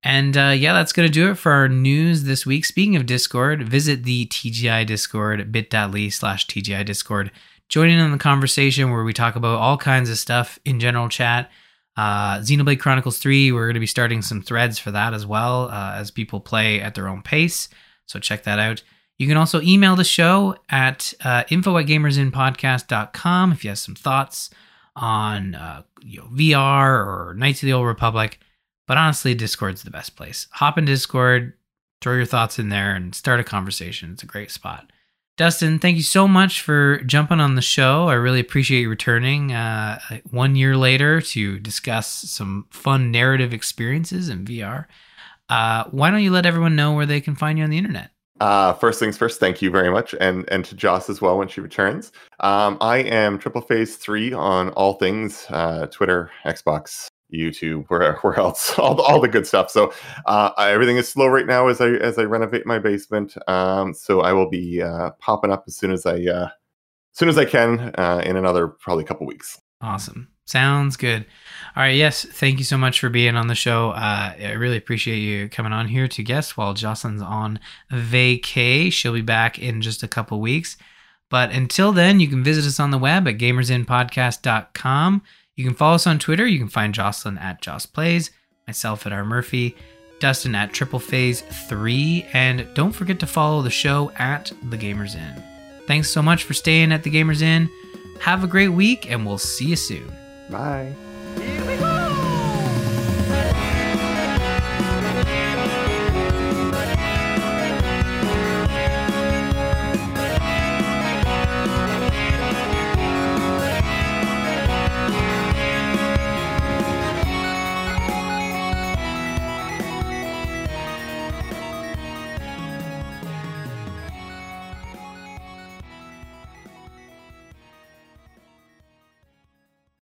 And uh, yeah, that's going to do it for our news this week. Speaking of Discord, visit the TGI Discord, bit.ly slash TGI Discord. Join in on the conversation where we talk about all kinds of stuff in general chat. Uh, Xenoblade Chronicles 3, we're going to be starting some threads for that as well uh, as people play at their own pace. So check that out. You can also email the show at uh, info at gamersinpodcast.com if you have some thoughts on uh, you know, VR or Knights of the Old Republic. But honestly, Discord's the best place. Hop in Discord, throw your thoughts in there, and start a conversation. It's a great spot. Dustin, thank you so much for jumping on the show. I really appreciate you returning uh, one year later to discuss some fun narrative experiences in VR. Uh, why don't you let everyone know where they can find you on the internet? Uh, first things first, thank you very much, and and to Joss as well when she returns. Um, I am Triple Phase Three on all things uh, Twitter, Xbox, YouTube, where where else, all the, all the good stuff. So uh, everything is slow right now as I as I renovate my basement. Um, so I will be uh, popping up as soon as I uh, as soon as I can uh, in another probably couple weeks. Awesome. Sounds good. All right. Yes. Thank you so much for being on the show. Uh, I really appreciate you coming on here to guest while Jocelyn's on vacay. She'll be back in just a couple weeks. But until then, you can visit us on the web at gamersinpodcast.com. You can follow us on Twitter. You can find Jocelyn at Joss Plays, myself at R. Murphy, Dustin at Triple Phase 3, and don't forget to follow the show at The Gamers Inn. Thanks so much for staying at The Gamers Inn. Have a great week, and we'll see you soon. Bye. Here we go!